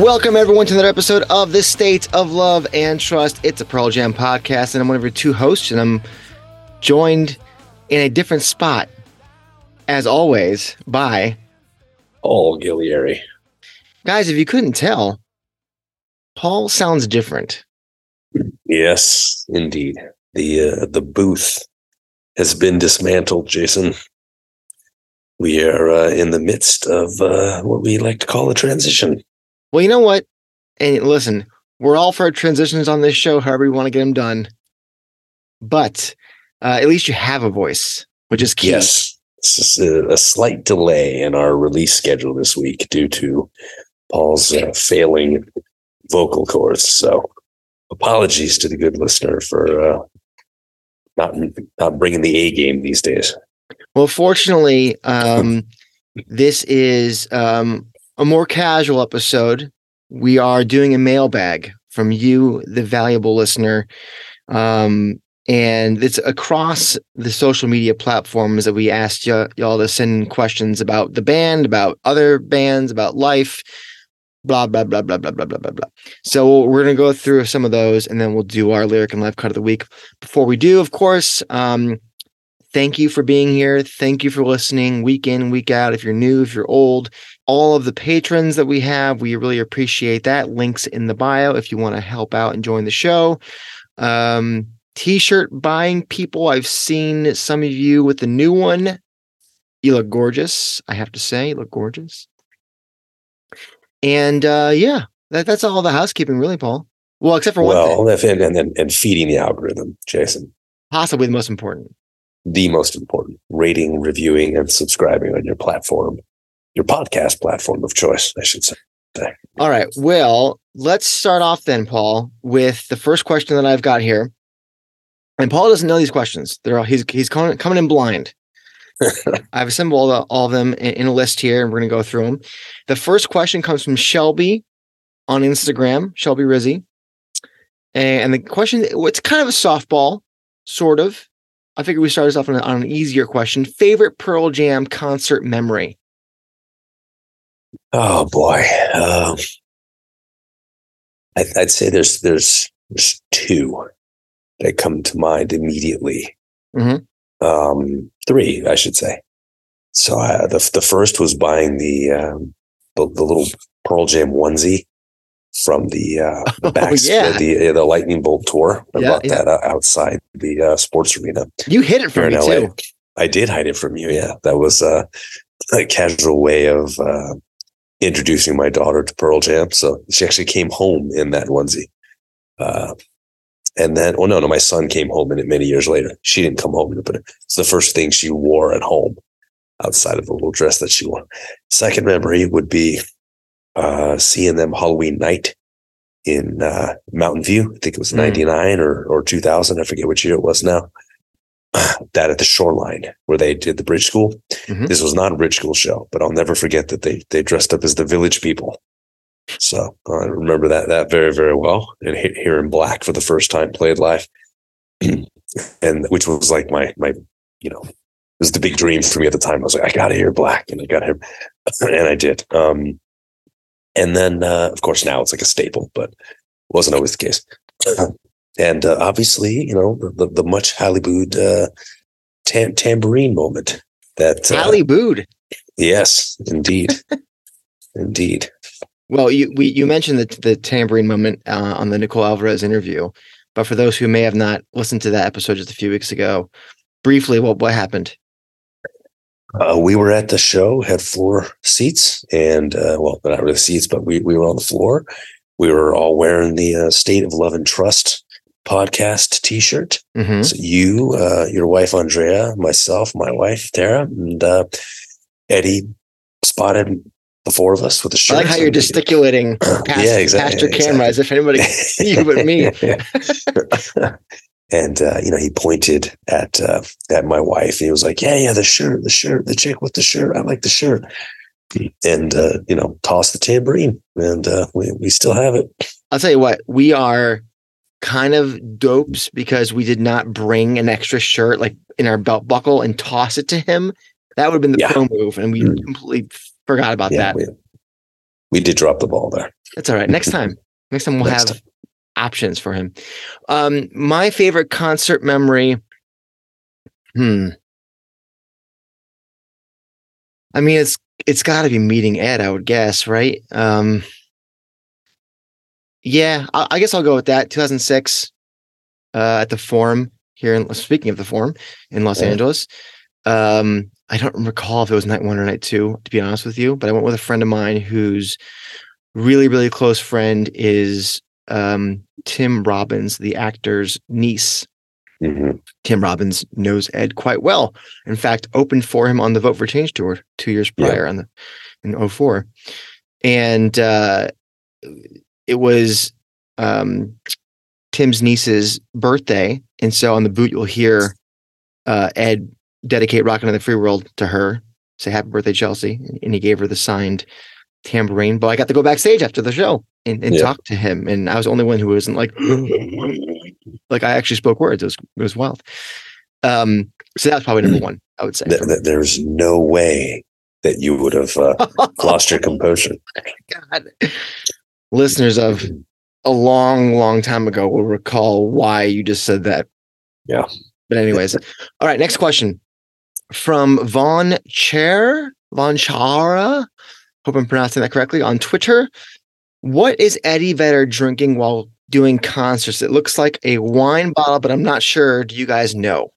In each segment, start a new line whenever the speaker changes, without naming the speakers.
Welcome, everyone, to another episode of The State of Love and Trust. It's a Pearl Jam podcast, and I'm one of your two hosts, and I'm joined in a different spot, as always, by
Paul Gillieri.
Guys, if you couldn't tell, Paul sounds different.
Yes, indeed. The uh, the booth has been dismantled, Jason. We are uh, in the midst of uh, what we like to call a transition.
Well, you know what? And listen, we're all for transitions on this show, however you want to get them done. But uh, at least you have a voice, which is key.
Yes, this is a, a slight delay in our release schedule this week due to Paul's uh, failing vocal cords. So, apologies to the good listener for uh, not not bringing the A game these days.
Well, fortunately, um, this is um, a more casual episode. We are doing a mailbag from you, the valuable listener. Um, and it's across the social media platforms that we asked y'all to send questions about the band, about other bands, about life, blah, blah, blah, blah, blah, blah, blah, blah, blah. So we're going to go through some of those and then we'll do our lyric and life cut of the week. Before we do, of course, um, thank you for being here. Thank you for listening week in, week out. If you're new, if you're old, all of the patrons that we have, we really appreciate that. Links in the bio if you want to help out and join the show. Um, t-shirt buying people, I've seen some of you with the new one. You look gorgeous, I have to say. You look gorgeous. And uh, yeah, that, that's all the housekeeping, really, Paul. Well, except for one
well,
thing.
and, and and feeding the algorithm, Jason.
Possibly the most important.
The most important: rating, reviewing, and subscribing on your platform, your podcast platform of choice, I should say.
All right. Well, let's start off then, Paul, with the first question that I've got here. And Paul doesn't know these questions. They're all, he's he's coming, coming in blind. I've assembled all, all of them in, in a list here, and we're going to go through them. The first question comes from Shelby on Instagram, Shelby Rizzi. And the question, it's kind of a softball, sort of. I figured we started off on, on an easier question. Favorite Pearl Jam concert memory?
Oh boy, um, I, I'd say there's there's there's two that come to mind immediately.
Mhm.
Um, three, I should say. So I, the the first was buying the um, the, the little Pearl Jam onesie from the uh, the
Oh,
back
yeah.
the uh, the Lightning Bolt tour. I
Yeah,
bought
yeah.
that uh, outside the uh, sports arena
You hid it
from
me
LA.
too.
I did hide it from you. Yeah, that was uh, a casual way of uh, introducing my daughter to Pearl Jam. So she actually came home in that onesie. Uh, and then, oh no, no, my son came home in it many years later. She didn't come home in it, but it's the first thing she wore at home outside of the little dress that she wore. Second memory would be uh, seeing them Halloween night in uh, Mountain View. I think it was
Mm.
99 or, or 2000. I forget which year it was now. that at the shoreline where they did the bridge school.
Mhm.
This was not a bridge school show, but I'll never forget that they they dressed up as the village people. So I remember that that very very well. And here in Black for the first time played live, and which was like my my you know it was the big dream for me at the time. I was like, I gotta hear Black, and I got him, and I did. Um, and then uh, of course now it's like a staple, but wasn't always the case. and uh, obviously, you know the the, much Hollywood uh, tam- tambourine moment. That uh,
Bood.
yes, indeed, indeed.
Well, you we you mentioned the the tambourine moment uh, on the Nicole Alvarez interview, but for those who may have not listened to that episode just a few weeks ago, briefly, what what happened?
Uh, we were at the show, had floor seats, and uh, well, not really seats, but we we were on the floor. We were all wearing the uh, "State of Love and Trust" podcast T-shirt.
hmm
So you, uh, your wife Andrea, myself, my wife Tara, and uh, Eddie spotted the four of us with the
shirt.
I
like how you're gesticulating past,
Yeah, exactly,
past your camera as if anybody can see you but me.
and uh, you know, he pointed at uh, at my wife. He was like, "Yeah, yeah, the shirt, the shirt, the chick with the shirt. I like the shirt." And uh, you know, toss the tambourine, and uh, we we still have it.
I'll tell you what, we are kind of dopes because we did not bring an extra shirt like in our belt buckle and toss it to him. That would have been the
Yeah.
pro move, and we
Mm.
completely forgot about
Yeah,
that.
we, we did drop the ball there.
That's all right. Next time. Next time we'll
Next
have options for him. Um, my favorite concert memory. Hmm. I mean, it's it's got to be meeting Ed, I would guess, right? Um, yeah, I, I guess I'll go with that. 2006, uh, at the Forum here. In, speaking of the Forum in Los
Yeah.
Angeles, um, I don't recall if it was night one or night two, to be honest with you. But I went with a friend of mine who's really, really close friend is um, Tim Robbins, the actor's niece.
Mhm.
Tim Robbins knows Ed quite well. In fact, opened for him on the Vote for Change tour two years
Yeah.
prior on the in 04. And uh, it was um, Tim's niece's birthday. And so on the boot, you'll hear uh, Ed dedicate Rockin' in the Free World to her, say happy birthday, Chelsea. And he gave her the signed tambourine. But I got to go backstage after the show and, and
Yeah.
talk to him. And I was the only one who wasn't like, like I actually spoke words. It was, it was wild. Um, so that's probably number one, I would say.
Th- th- there's no way that you would have uh, lost your composure.
God. Listeners of a long, long time ago will recall why you just said that.
Yeah.
But anyways, all right. Next question from Von Chair, Von Chara. Hope I'm pronouncing that correctly on Twitter. What is Eddie Vedder drinking while doing concerts? It looks like a wine bottle, but I'm not sure. Do you guys know?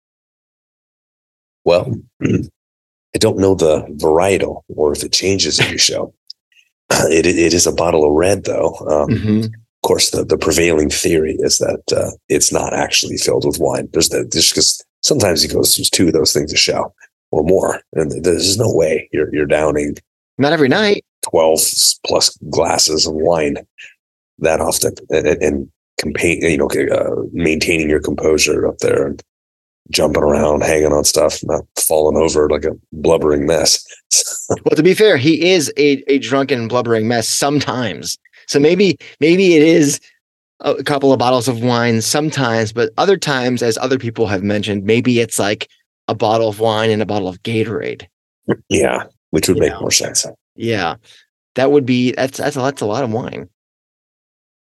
Well, I don't know the varietal or if it changes every show. It, it is a bottle of red, though. Um,
Mhm.
Of course, the, the prevailing theory is that uh, it's not actually filled with wine. There's the just because sometimes he goes through two of those things a show or more, and there's no way you're you're downing
Not every night.
12 plus glasses of wine that often and, and, and you know, uh, maintaining your composure up there and jumping around, hanging on stuff, not falling over like a blubbering mess.
Well, to be fair, he is a, a drunken, blubbering mess sometimes. So maybe maybe it is a couple of bottles of wine sometimes, but other times, as other people have mentioned, maybe it's like a bottle of wine and a bottle of Gatorade.
yeah, which would make
Yeah.
more sense.
Yeah, that would be that's that's a, that's a lot of wine.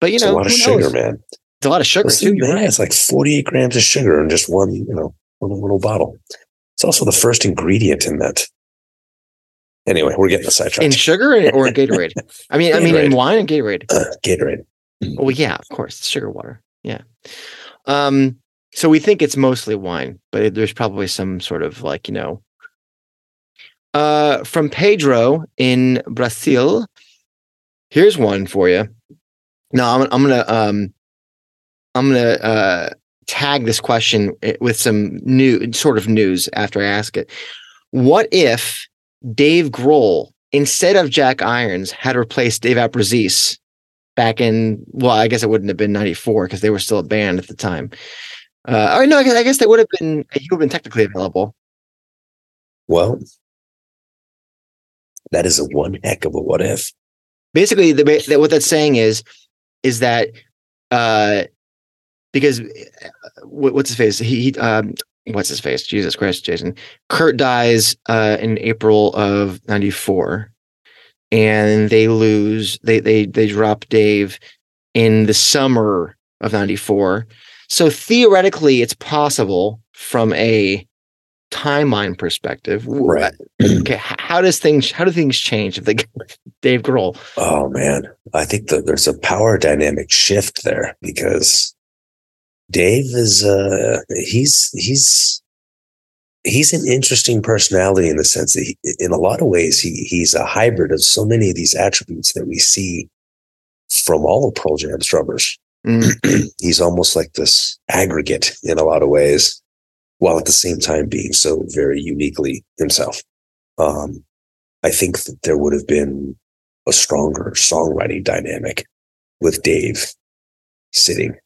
But you
It's
know,
a lot of sugar,
knows?
man.
It's a lot of sugar too.
Man,
right.
It's like 48 grams of sugar in just one, you know, one little bottle. It's also the first ingredient in that. Anyway, we're getting the sidetracked.
In sugar or in Gatorade? I mean, I mean, in wine and Gatorade.
Uh, Gatorade.
Well, yeah, of course, sugar water. Yeah. Um. So we think it's mostly wine, but it, there's probably some sort of like you know. Uh, from Pedro in Brazil. Here's one for you. No, I'm I'm gonna um, I'm gonna uh tag this question with some new sort of news after I ask it. What if Dave Grohl instead of Jack Irons had replaced Dave Abbruzzese back in well, I guess it wouldn't have been '94 because they were still a band at the time. Uh, or no, I guess, I guess they would have been. He would have been technically available.
Well, that is a one heck of a what if.
Basically, the what that's saying is, is that uh, because uh, what's his face? He, he um, what's his face? Jesus Christ, Jason. Kurt dies uh, in April of '94, and they lose. They they they drop Dave in the summer of '94. So theoretically, it's possible from a timeline perspective.
Right.
Okay. How does things how do things change if they Dave Grohl?
Oh man, I think that there's a power dynamic shift there because Dave is uh he's he's he's an interesting personality in the sense that he, in a lot of ways he he's a hybrid of so many of these attributes that we see from all of Pearl Jam's drummers.
Mm,
he's almost like this aggregate in a lot of ways, while at the same time being so very uniquely himself. Um, I think that there would have been a stronger songwriting dynamic with Dave sitting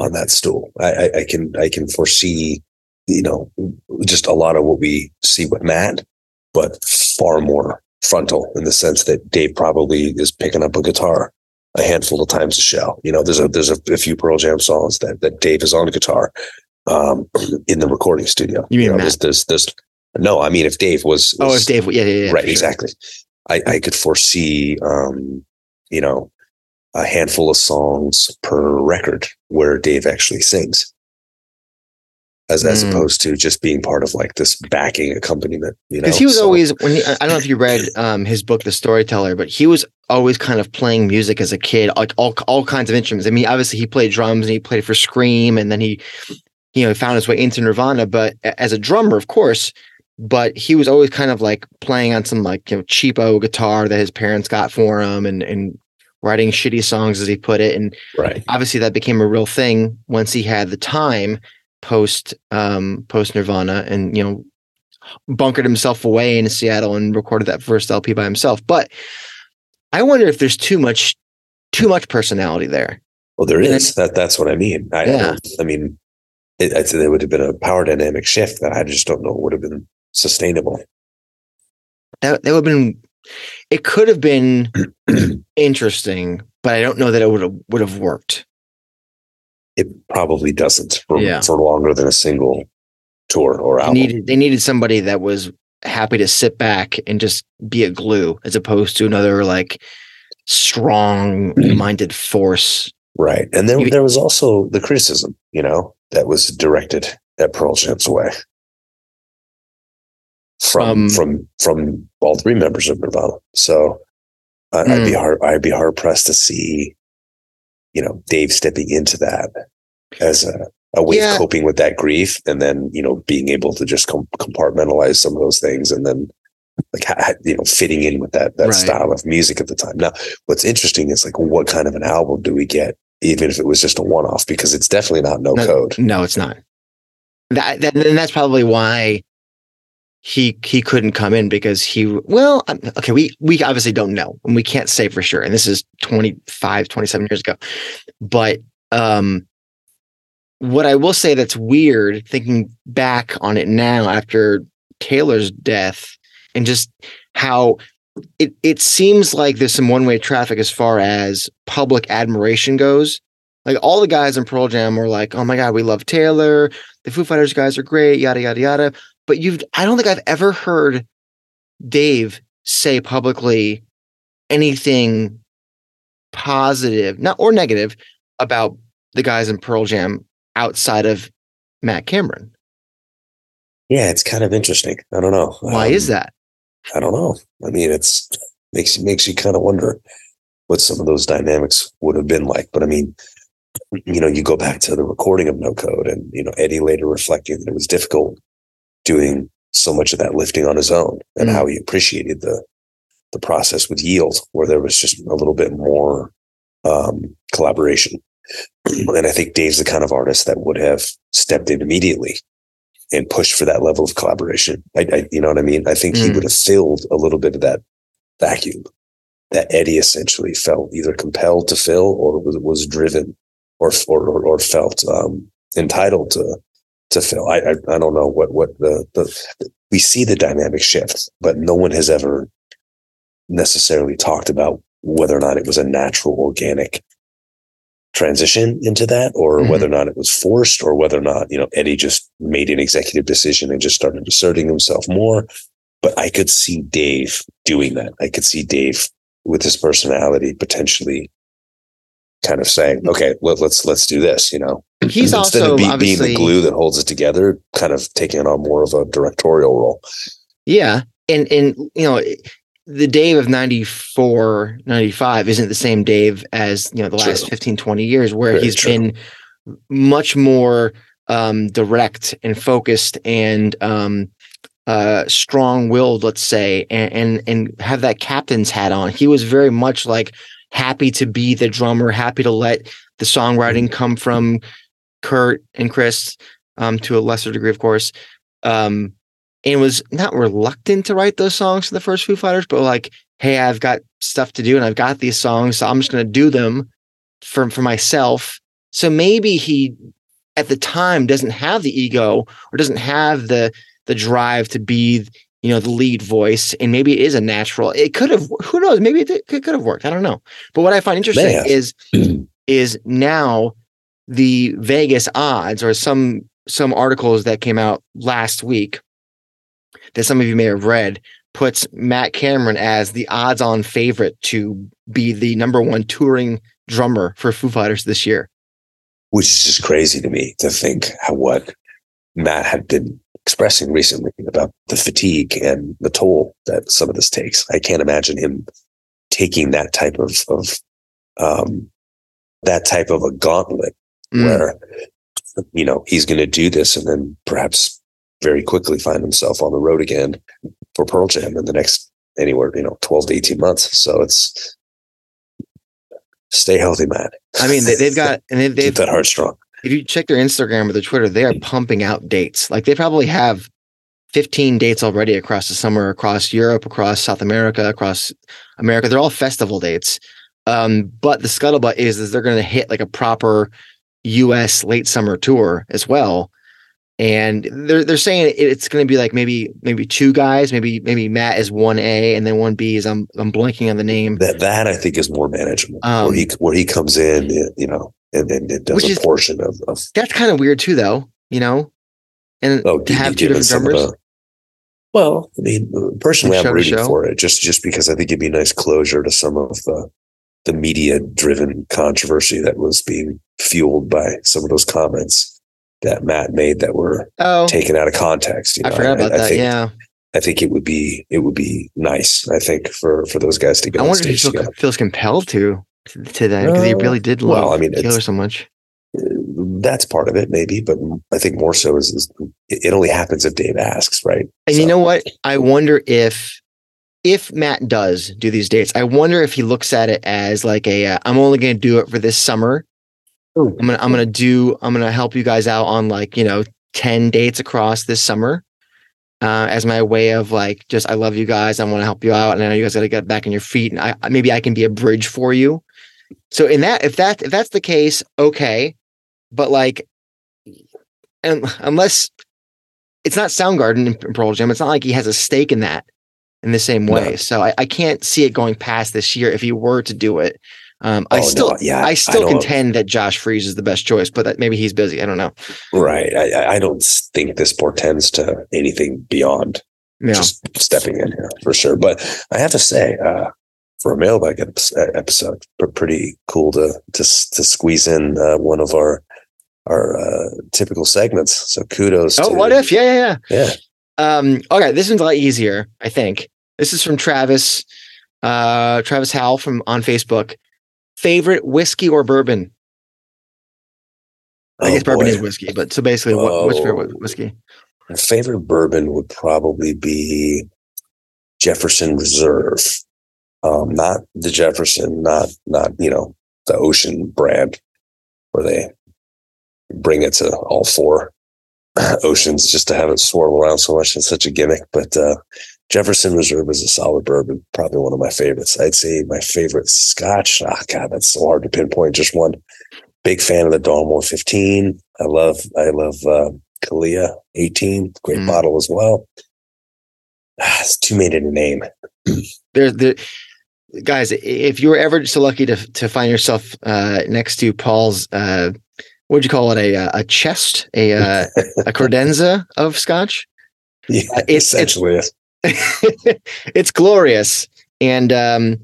on that stool. I, I, I can I can foresee, you know, just a lot of what we see with Matt, but far more frontal in the sense that Dave probably is picking up a guitar a handful of times a show. You know, there's a there's a, a few Pearl Jam songs that that Dave is on guitar um, in the recording studio.
You mean
know,
Matt?
there's, there's there's no, I mean if Dave was,
Oh,
was
if Dave, yeah, yeah, yeah.
right,
sure.
exactly. I, I could foresee um, you know, a handful of songs per record where Dave actually sings. As, as
Mm.
opposed to just being part of like this backing accompaniment, you know.
Because he was
So-
always when he, I don't know if you read um, his book, The Storyteller, but he was always kind of playing music as a kid, like all all kinds of instruments. I mean, obviously he played drums and he played for Scream, and then he, you know, found his way into Nirvana. But as a drummer, of course, but he was always kind of like playing on some like you know cheapo guitar that his parents got for him, and and writing shitty songs as he put it, and
right.
obviously that became a real thing once he had the time post um post Nirvana and you know bunkered himself away in Seattle and recorded that first LP by himself. But I wonder if there's too much too much personality there.
Well, there
And
is that. That's what I mean. I,
Yeah.
I mean, it, I'd say there would have been a power dynamic shift that I just don't know would have been sustainable.
That that would have been it could have been interesting, but I don't know that it would have would have worked.
It probably doesn't for,
Yeah.
for longer than a single tour or
They needed they needed somebody that was happy to sit back and just be a glue as opposed to another like strong minded force.
right, and
then
there was also the criticism, you know, that was directed at Pearl Jam's way from
Um,
from from all three members of Nirvana. So I, I'd
Hmm.
be hard I'd be hard pressed to see, you know, Dave stepping into that as a, a way
Yeah.
of coping with that grief, and then you know being able to just com- compartmentalize some of those things, and then like ha- ha- you know fitting in with that that
Right.
style of music at the time. Now, what's interesting is like what kind of an album do we get, even if it was just a one off, because it's definitely not no
No,
code.
No, it's not. That, that and that's probably why he he couldn't come in because he well um, okay we we obviously don't know and we can't say for sure and this is 25 27 years ago but um what i will say that's weird thinking back on it now after taylor's death and just how it it seems like there's some one way traffic as far as public admiration goes like all the guys in Pearl Jam were like, "Oh my god, we love Taylor. The Foo Fighters guys are great." Yada yada yada. But you've, I don't think I've ever heard Dave say publicly anything positive, not or negative, about the guys in Pearl Jam outside of Matt Cameron.
Yeah, it's kind of interesting. I don't know
Why
Um,
is that?
I don't know. I mean, it's makes makes you kind of wonder what some of those dynamics would have been like. But I mean, you know, you go back to the recording of No Code, and you know, Eddie later reflecting that it was difficult doing so much of that lifting on his own, and
Mm.
how he appreciated the the process with Yield, where there was just a little bit more um, collaboration. and I think Dave's the kind of artist that would have stepped in immediately and pushed for that level of collaboration. I, I you know what I mean? I think he
Mm.
would have filled a little bit of that vacuum that Eddie essentially felt either compelled to fill or was, was driven or, or, or, or felt um, entitled to, to fill. I, I, I don't know what, what the, the, we see the dynamic shift, but no one has ever necessarily talked about whether or not it was a natural, organic transition into that or
Mhm.
whether or not it was forced or whether or not, you know, Eddie just made an executive decision and just started asserting himself more. But I could see Dave doing that. I could see Dave with his personality potentially kind of saying, okay, let, let's, let's do this, you know,
He's
instead
also
of be- being the glue that holds it together, kind of taking on more of a directorial role.
Yeah. And and you know, the Dave of 94, 95 isn't the same Dave as, you know, the last
True.
15, 20 years where
Very
he's
true.
been much more um direct and focused and um uh strong-willed, let's say, and, and and have that captain's hat on. He was very much like happy to be the drummer, happy to let the songwriting come from Kurt and Chris, um, to a lesser degree, of course. Um, and was not reluctant to write those songs for the first Foo Fighters, but like hey, I've got stuff to do and I've got these songs, so I'm just going to do them for for myself. So maybe he at the time doesn't have the ego or doesn't have the the drive to be you know the lead voice and maybe it is a natural it could have who knows maybe it, could, have worked i don't know but what i find interesting
have.
is is now the vegas odds or some some articles that came out last week that some of you may have read puts matt cameron as the odds on favorite to be the number one touring drummer for foo fighters this year
which is just crazy to me to think how what Matt had been expressing recently about the fatigue and the toll that some of this takes. I can't imagine him taking that type of of um, that type of a gauntlet
Mm.
where you know he's going to do this and then perhaps very quickly find himself on the road again for Pearl Jam in the next anywhere you know twelve to eighteen months. So it's stay healthy, Matt.
i mean they, they've got and they've,
keep
they've
that heart strong.
If you check their Instagram or their Twitter, they are pumping out dates. Like they probably have 15 dates already across the summer, across Europe, across South America, across America. They're all festival dates. Um, but the scuttlebutt is, is they're going to hit like a proper US late summer tour as well. And they're they're saying it's going to be like maybe maybe two guys, maybe maybe Matt is one A and then one B is I'm I'm blanking on the name.
That that I think is more manageable.
Um,
where he where he comes in, you know, and then it does
Which
a
is-
portion of, of
That's kind of weird too, though. You know, and
oh,
to have two different drummers.
the- well, I mean, personally, I'm rooting
show?
for it just just because I think it'd be a nice closure to some of the the media driven controversy that was being fueled by some of those comments that Matt made that were
oh,
taken out of context. You
I
know,
forgot about that.
think,
yeah.
I think it would be it would be nice. I think for for those guys to go
I
on
wonder if he feels compelled to to, that because he
Uh,
really did love
well, I mean,
Taylor so much.
that's part of it, maybe, but I think more so is, is it only happens if Dave asks, right?
And you know what? I wonder if if Matt does do these dates, I wonder if he looks at it as like a uh, I'm only going to do it for this summer. I'm gonna I'm gonna do I'm gonna help you guys out on like you know ten dates across this summer. Uh, as my way of like, just I love you guys. I want to help you out, and I know you guys got to get back on your feet, and I maybe I can be a bridge for you. So in that, if that if that's the case, okay, but like, and unless it's not Soundgarden in Pearl Jam, it's not like he has a stake in that in the same way.
No.
So I, I can't see it going past this year if he were to do it. Um, I
Oh, no,
still,
yeah,
I
I
still
don't-
contend that Josh Freese is the best choice, but that maybe he's busy. I don't know.
Right. I, I- I don't think this portends to anything beyond
Yeah.
just stepping in here for sure. But I have to say, uh, for a mailbag ep- episode, pr- pretty cool to to to squeeze in uh, one of our our uh, typical segments. So kudos.
oh,
to,
what if? Yeah, yeah, yeah.
Yeah.
Um, okay, this one's a lot easier, I think. This is from Travis, uh, Travis Howell from on Facebook. Favorite whiskey or bourbon? I
Oh,
guess bourbon
boy.
is whiskey, but so basically, what, what's your favorite
Oh.
whiskey?
My favorite bourbon would probably be Jefferson Reserve. Um, not the Jefferson, not not you know the Ocean brand, where they bring it to all four oceans just to have it swirl around so much. It's such a gimmick, but uh, Jefferson Reserve is a solid bourbon, probably one of my favorites. I'd say my favorite Scotch. Ah, God, that's so hard to pinpoint just one. Big fan of the Dalmore 15. I love, I love uh, Caol Ila 18, great
Mm.
bottle as well. Ah, it's too many to name.
There's the guys. If you were ever so lucky to to find yourself uh, next to Paul's, uh, what'd you call it? A uh, a chest, a uh, a credenza of Scotch.
Yeah,
Uh, it's-
essentially. yes.
it's glorious and um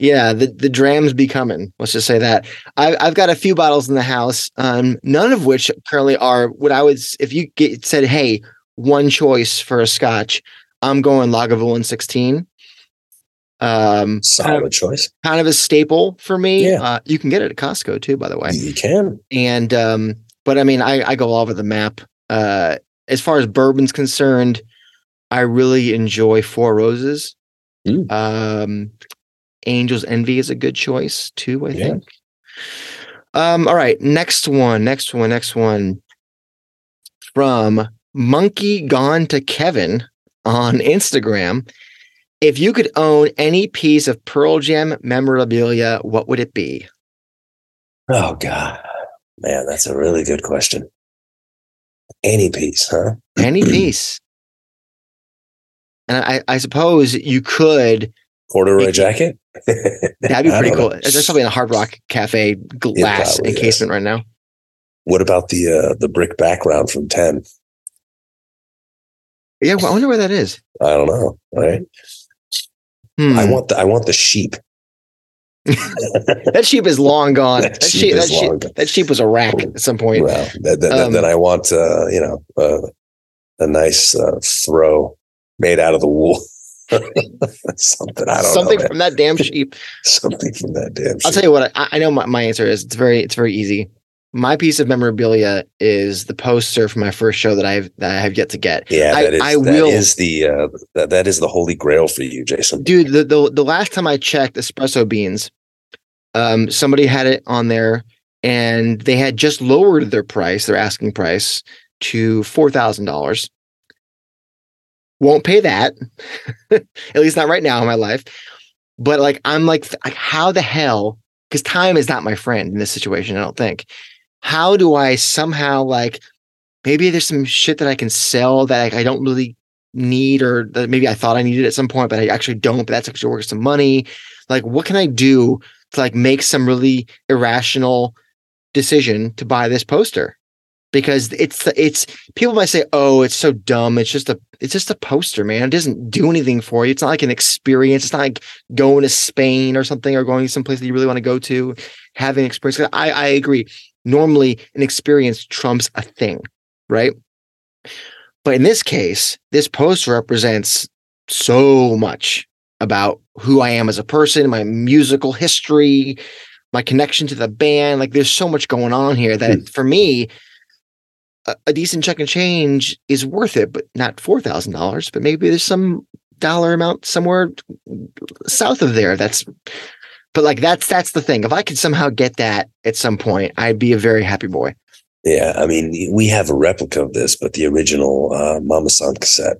yeah the the drams be coming let's just say that I, i've got a few bottles in the house um none of which currently are what i would if you get said hey one choice for a scotch i'm going lagavulin 16 um
Solid
kind of,
choice.
kind of a staple for me
Yeah.
uh, you can get it at costco too by the way
You can.
and um but i mean i i go all over the map uh as far as bourbon's concerned i really enjoy four roses
Mm.
um angel's envy is a good choice too i
Yeah.
think um all right next one next one next one from monkey gone to kevin on instagram If you could own any piece of Pearl Jam memorabilia, what would it be?
Oh God, man, that's a really good question. Any piece, huh?
Any piece. And I, I suppose you could.
Corduroy jacket.
That'd be pretty cool.
know.
There's probably in a Hard Rock Cafe glass
probably
encasement right now.
What about the uh, the brick background from Ten?
Yeah, well, I wonder where that is.
I don't know. Right?
Hmm.
I want the I want the sheep.
that sheep is long gone.
That
That,
sheep
sheep, that, sheep,
gone.
that sheep was a rack at some point.
Well, that, that,
Um,
then I want uh, you know uh, a nice uh, throw made out of the wool. Something I don't
Something
know.
from that damn sheep. something
from that damn.
I'll tell you what. I, I know my, my answer is. It's very it's very easy. My piece of memorabilia is the poster for my first show that I've that I have yet to get.
Yeah,
I-
that is
I
that
will-
is the uh, that that is the holy grail for you, Jason.
Dude, the, the the last time I checked espresso beans, um, somebody had it on there, and they had just lowered their price, their asking price, to four thousand dollars. Won't pay that, at least not right now in my life. But like, I'm like, like how the hell? Because time is not my friend in this situation. I don't think. How do I somehow like? Maybe there's some shit that I can sell that I, don't really need or that maybe I thought I needed at some point, but I actually don't, but that's actually worth some money. Like, what can I do to like make some really irrational decision to buy this poster? Because it's it's people might say, oh, it's so dumb. It's just a it's just a poster, man. It doesn't do anything for you. It's not like an experience. It's not like going to Spain or something or going someplace that you really want to go to, having experience. I, I agree. Normally an experience trumps a thing, right? But in this case, this post represents so much about who I am as a person, my musical history, my connection to the band. Like there's so much going on here that hmm. for me, a, a decent check and change is worth it, but not four thousand dollars. But maybe there's some dollar amount somewhere south of there. That's but like that's that's the thing. If I could somehow get that at some point, I'd be a very happy boy.
Yeah, I mean, we have a replica of this, but the original uh, Mama San cassette.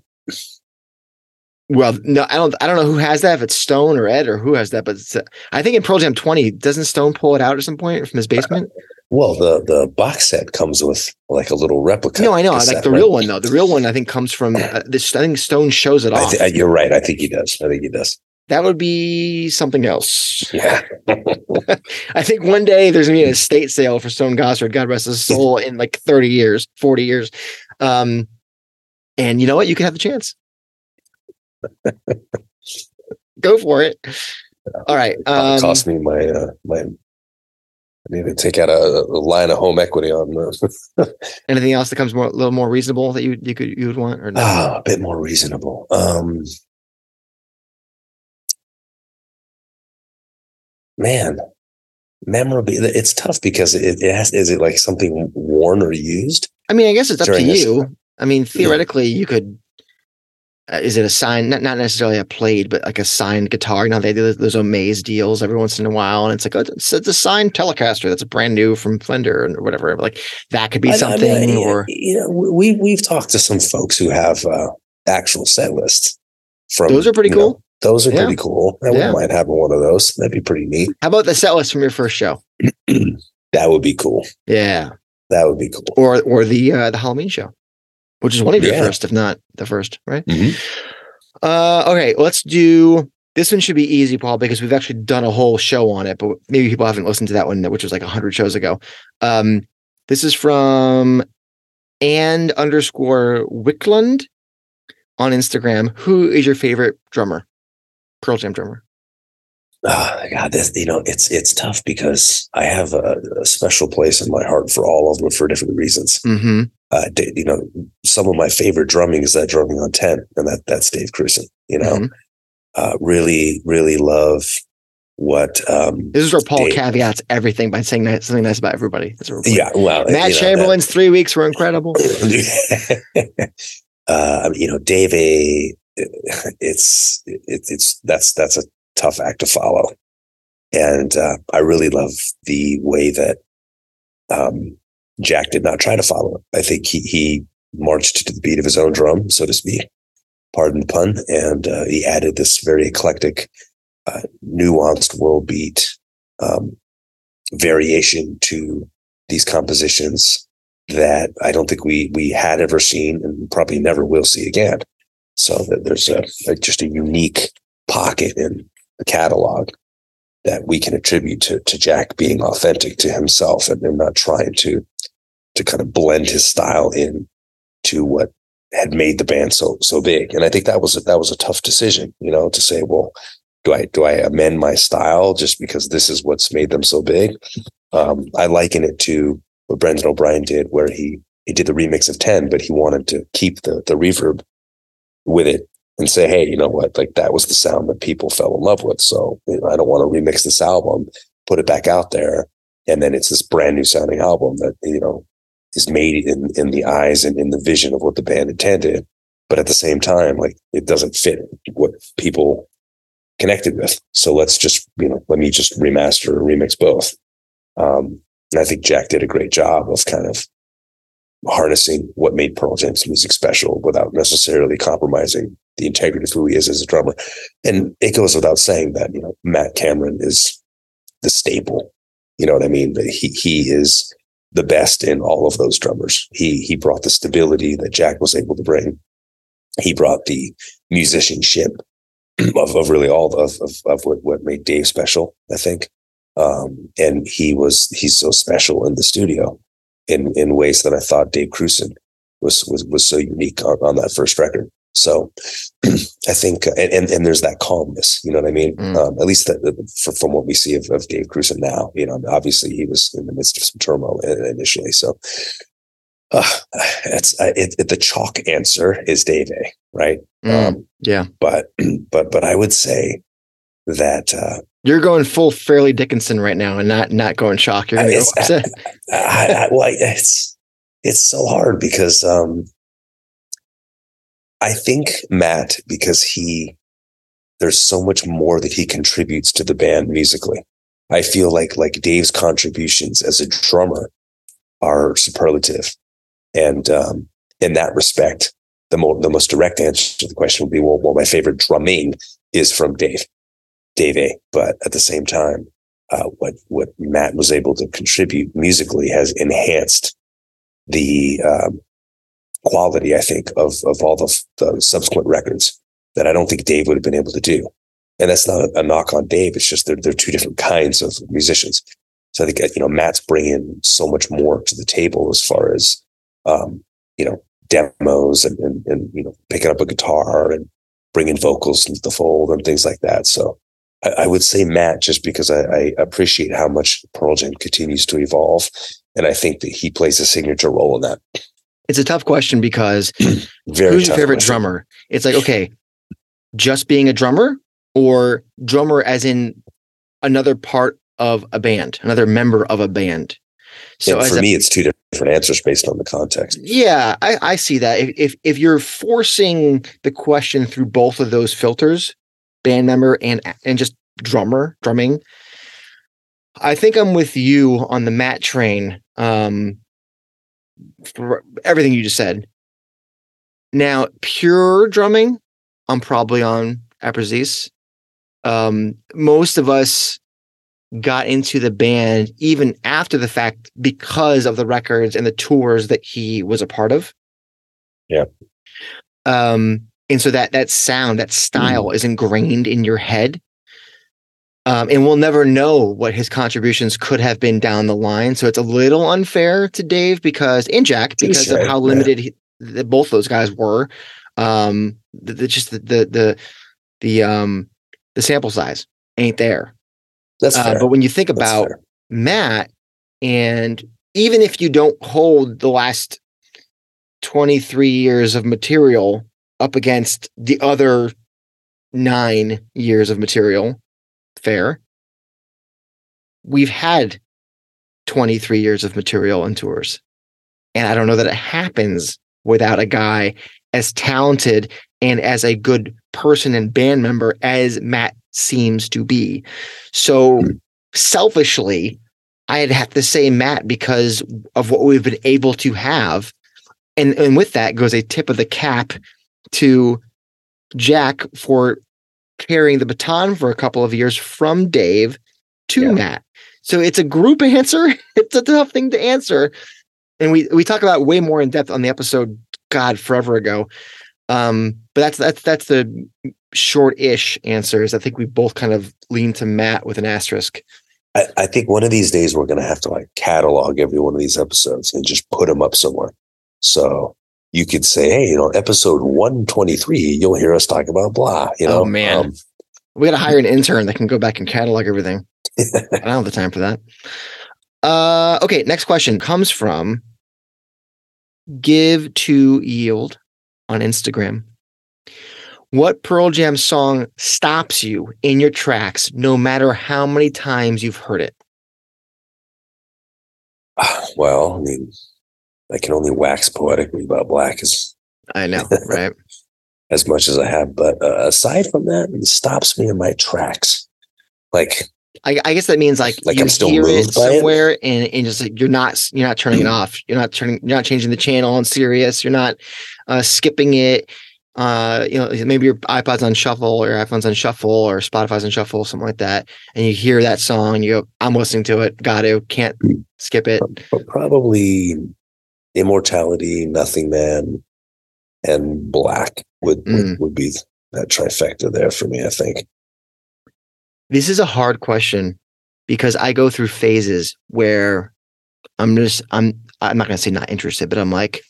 Well, no, I don't. I don't know who has that. If it's Stone or Ed or who has that, but it's, uh, I think in Pearl Jam 20, doesn't Stone pull it out at some point from his basement?
Well, the the box set comes with like a little replica.
no, I know.
cassette,
Like the
right?
real one though. The real one I think comes from uh, this. I think Stone shows it off.
thi- uh, you're right. I think he does. I think he does.
That would be something else.
Yeah.
I think one day there's gonna be an estate sale for Stone Gossard, God rest his soul, in like 30 years, 40 years. Um, and you know what? You can have the chance. Go for it. All right. Um,
cost me my uh, my. I need to take out a, a line of home equity on those.
anything else that comes more a little more reasonable that you you could you would want or no?
Ah, a bit more reasonable. Um, man, memorable. It's tough because it, it has. Is it like something worn or used?
I mean, I guess it's up to
this-
you. I mean, theoretically, you could. Uh, is it a sign? Not not necessarily a played, but like a signed guitar. You know, they do those- those Omaze deals every once in a while, and it's like oh, it's, it's a signed Telecaster that's brand new from Fender or whatever. Like that could be
I- I
something.
mean,
or
you know, we we've talked to some folks who have uh, actual set lists. From
Those are pretty
you know,
cool.
Those are
Yeah.
pretty cool. I
Yeah.
wouldn't mind having one of those. That'd be pretty neat.
how about the set list from your first show?
That would be cool.
Yeah,
That would be cool.
or or the uh, the Halloween show, which is one of your
Yeah.
first, if not the first, right?
Mhm.
Uh, okay, let's do this one. Should be easy, Paul, because we've actually done a whole show on it, but maybe people haven't listened to that one, which was like hundred shows ago. Um, this is from and underscore Wickland on Instagram. Who is your favorite drummer? Pearl Jam drummer.
Ah, God, this you know, it's it's tough because I have a, a special place in my heart for all of them for different reasons.
Mm-hmm.
Uh, you know, some of my favorite drumming is that drumming on ten, and that that's Dave Krusen. You know,
Mhm.
uh, really, really love what. um
This is where Paul
Dave.
caveats everything by saying nice, something nice about everybody. That's what we're
Yeah, well,
Matt
you know, that-
Chamberlain's three weeks were incredible.
uh, you know, Dave, A, it's it's it's that's that's a tough act to follow, and uh, I really love the way that um, Jack did not try to follow it. I think he he marched to the beat of his own drum, so to speak. pardon the pun. And uh, he added this very eclectic, uh, nuanced world beat um, variation to these compositions that I don't think we we had ever seen and probably never will see again. So that there's a, a just a unique pocket in the catalog that we can attribute to to Jack being authentic to himself and, not trying to to kind of blend his style in to what had made the band so so big. And I think that was a, that was a tough decision, you know, to say, well, do I do I amend my style just because this is what's made them so big? Um, I liken it to what Brendan O'Brien did, where he he did the remix of Ten, but he wanted to keep the the reverb with it and say, hey, you know what, like that was the sound that people fell in love with. So you know, I don't want to remix this album, put it back out there, and then it's this brand new sounding album that you know is made in in the eyes and in the vision of what the band intended. But at the same time, like it doesn't fit what people connected with. So let's just, you know, let me just remaster or remix both. Um, and I think Jack did a great job of kind of harnessing what made Pearl Jam's music special without necessarily compromising the integrity of who he is as a drummer. And it goes without saying that, you know, Matt Cameron is the staple. You know what I mean? He he is the best in all of those drummers. He he brought the stability that Jack was able to bring. He brought the musicianship of, of really all of, of, of what, what made Dave special, I think. Um, and he was, he's so special in the studio in, in ways that I thought Dave Krusen was, was, was so unique on, on that first record. So I think, and, and, and, there's that calmness, you know what I mean? Mm. Um, at least that, for, from what we see of, of Dave Krusen now, you know, obviously he was in the midst of some turmoil initially. So uh, it's uh, it, it, the chalk answer is Dave A, right?
Mm, um, yeah,
but but but I would say that uh,
you're going full Fairleigh Dickinson right now, and not not going chalk. You're going to
go. I, I, well, it's it's so hard because um, I think Matt because he there's so much more that he contributes to the band musically. I feel like like Dave's contributions as a drummer are superlative and um, in that respect, the, more, the most direct answer to the question would be, well, well, my favorite drumming is from Dave, Dave. But at the same time, uh, what what Matt was able to contribute musically has enhanced the um, quality, I think, of of all the, the, subsequent records that I don't think Dave would have been able to do. And that's not a, a knock on Dave. It's just they're they're two different kinds of musicians. So I think you know Matt's bringing so much more to the table as far as um, you know, demos and, and, and, you know, picking up a guitar and bringing vocals into the fold and things like that. So I, I would say Matt, just because I, I, appreciate how much Pearl Jam continues to evolve. And I think that he plays a signature role in that.
It's a tough question because who's your favorite question. drummer? It's like, okay, just being a drummer or drummer as in another part of a band, another member of a band.
So for a, me, it's two different answers based on the context.
Yeah, I, I see that. If, if if you're forcing the question through both of those filters, band member and and just drummer drumming, I think I'm with you on the Matt train. Um, for everything you just said. Now, pure drumming, I'm probably on Abbruzzese. Um, most of us got into the band even after the fact because of the records and the tours that he was a part of.
Yeah.
Um, and so that that sound, that style mm. is ingrained in your head. Um, and we'll never know what his contributions could have been down the line. So it's a little unfair to Dave because and Jack because of how limited he, the, both those guys were. Um, the, the, just the, the the the um the sample size ain't there.
That's uh,
but when you think about Matt, and even if you don't hold the last 23 years of material up against the other nine years of material, fair. We've had 23 years of material and tours. And I don't know that it happens without a guy as talented and as a good person and band member as Matt seems to be. So selfishly, I'd have to say Matt because of what we've been able to have. And, and with that goes a tip of the cap to Jack for carrying the baton for a couple of years from Dave to
Yeah.
Matt. So it's a group answer. It's a tough thing to answer. And we we talk about way more in depth on the episode, God, forever ago. Um, but that's that's that's the short-ish answers. I think we both kind of lean to Matt with an asterisk.
I, I think one of these days we're going to have to like catalog every one of these episodes and just put them up somewhere. So you could say, hey, you know, episode 123, you'll hear us talk about blah, you know.
Oh, man.
Um,
We got to hire an intern that can go back and catalog everything. I don't have the time for that. Uh, okay, next question comes from Give to Yield on Instagram. What Pearl Jam song stops you in your tracks no matter how many times you've heard it?
well, I mean, I can only wax poetically about black as,
I know, right?
as much as I have. But uh, aside from that, it stops me in my tracks. Like,
I, I guess that means like,
Like
you
I'm still
hear it
moved it?
somewhere and, and just like you're not you're not turning it off. You're not turning you're not changing the channel on Sirius. You're not uh, skipping it. Uh, you know, maybe your iPod's on shuffle or your iPhone's on shuffle or Spotify's on shuffle, something like that. And you hear that song and you go, I'm listening to it. Got to, can't skip it.
but probably immortality, nothing man, and black would,
Mm.
would, would be that trifecta there for me, I think.
This is a hard question because I go through phases where I'm just I'm I'm not gonna say not interested, but I'm like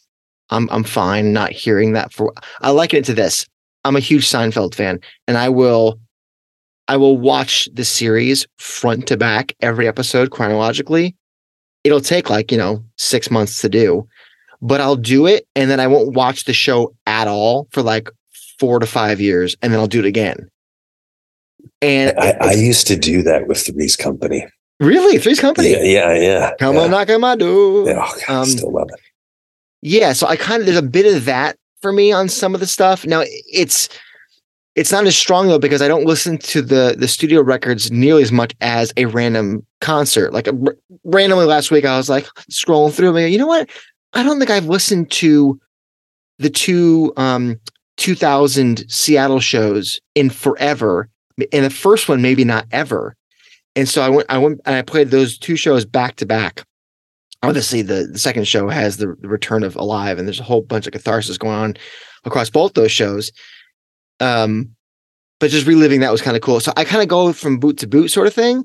I'm I'm fine not hearing that for I liken it to this. I'm a huge Seinfeld fan and I will I will watch the series front to back every episode chronologically. It'll take like, you know, 6 months to do, but I'll do it and then I won't watch the show at all for like 4 to 5 years and then I'll do it again. And
I, I used to do that with Three's Company.
Really? Three's Company?
Yeah, yeah, yeah.
Come
yeah.
on, knock on my door.
Yeah, oh, God, I
Um,
still love it.
Yeah, so I kind of there's a bit of that for me on some of the stuff. Now it's it's not as strong though because I don't listen to the the studio records nearly as much as a random concert. Like r- randomly last week, I was like scrolling through. And you know what? I don't think I've listened to the two um 2000 Seattle shows in forever. And the first one, maybe not ever. And so I went, I went and I played those two shows back to back. Obviously, the, the second show has the, the return of Alive, and there's a whole bunch of catharsis going on across both those shows. Um, but just reliving that was kind of cool. So I kind of go from boot to boot sort of thing.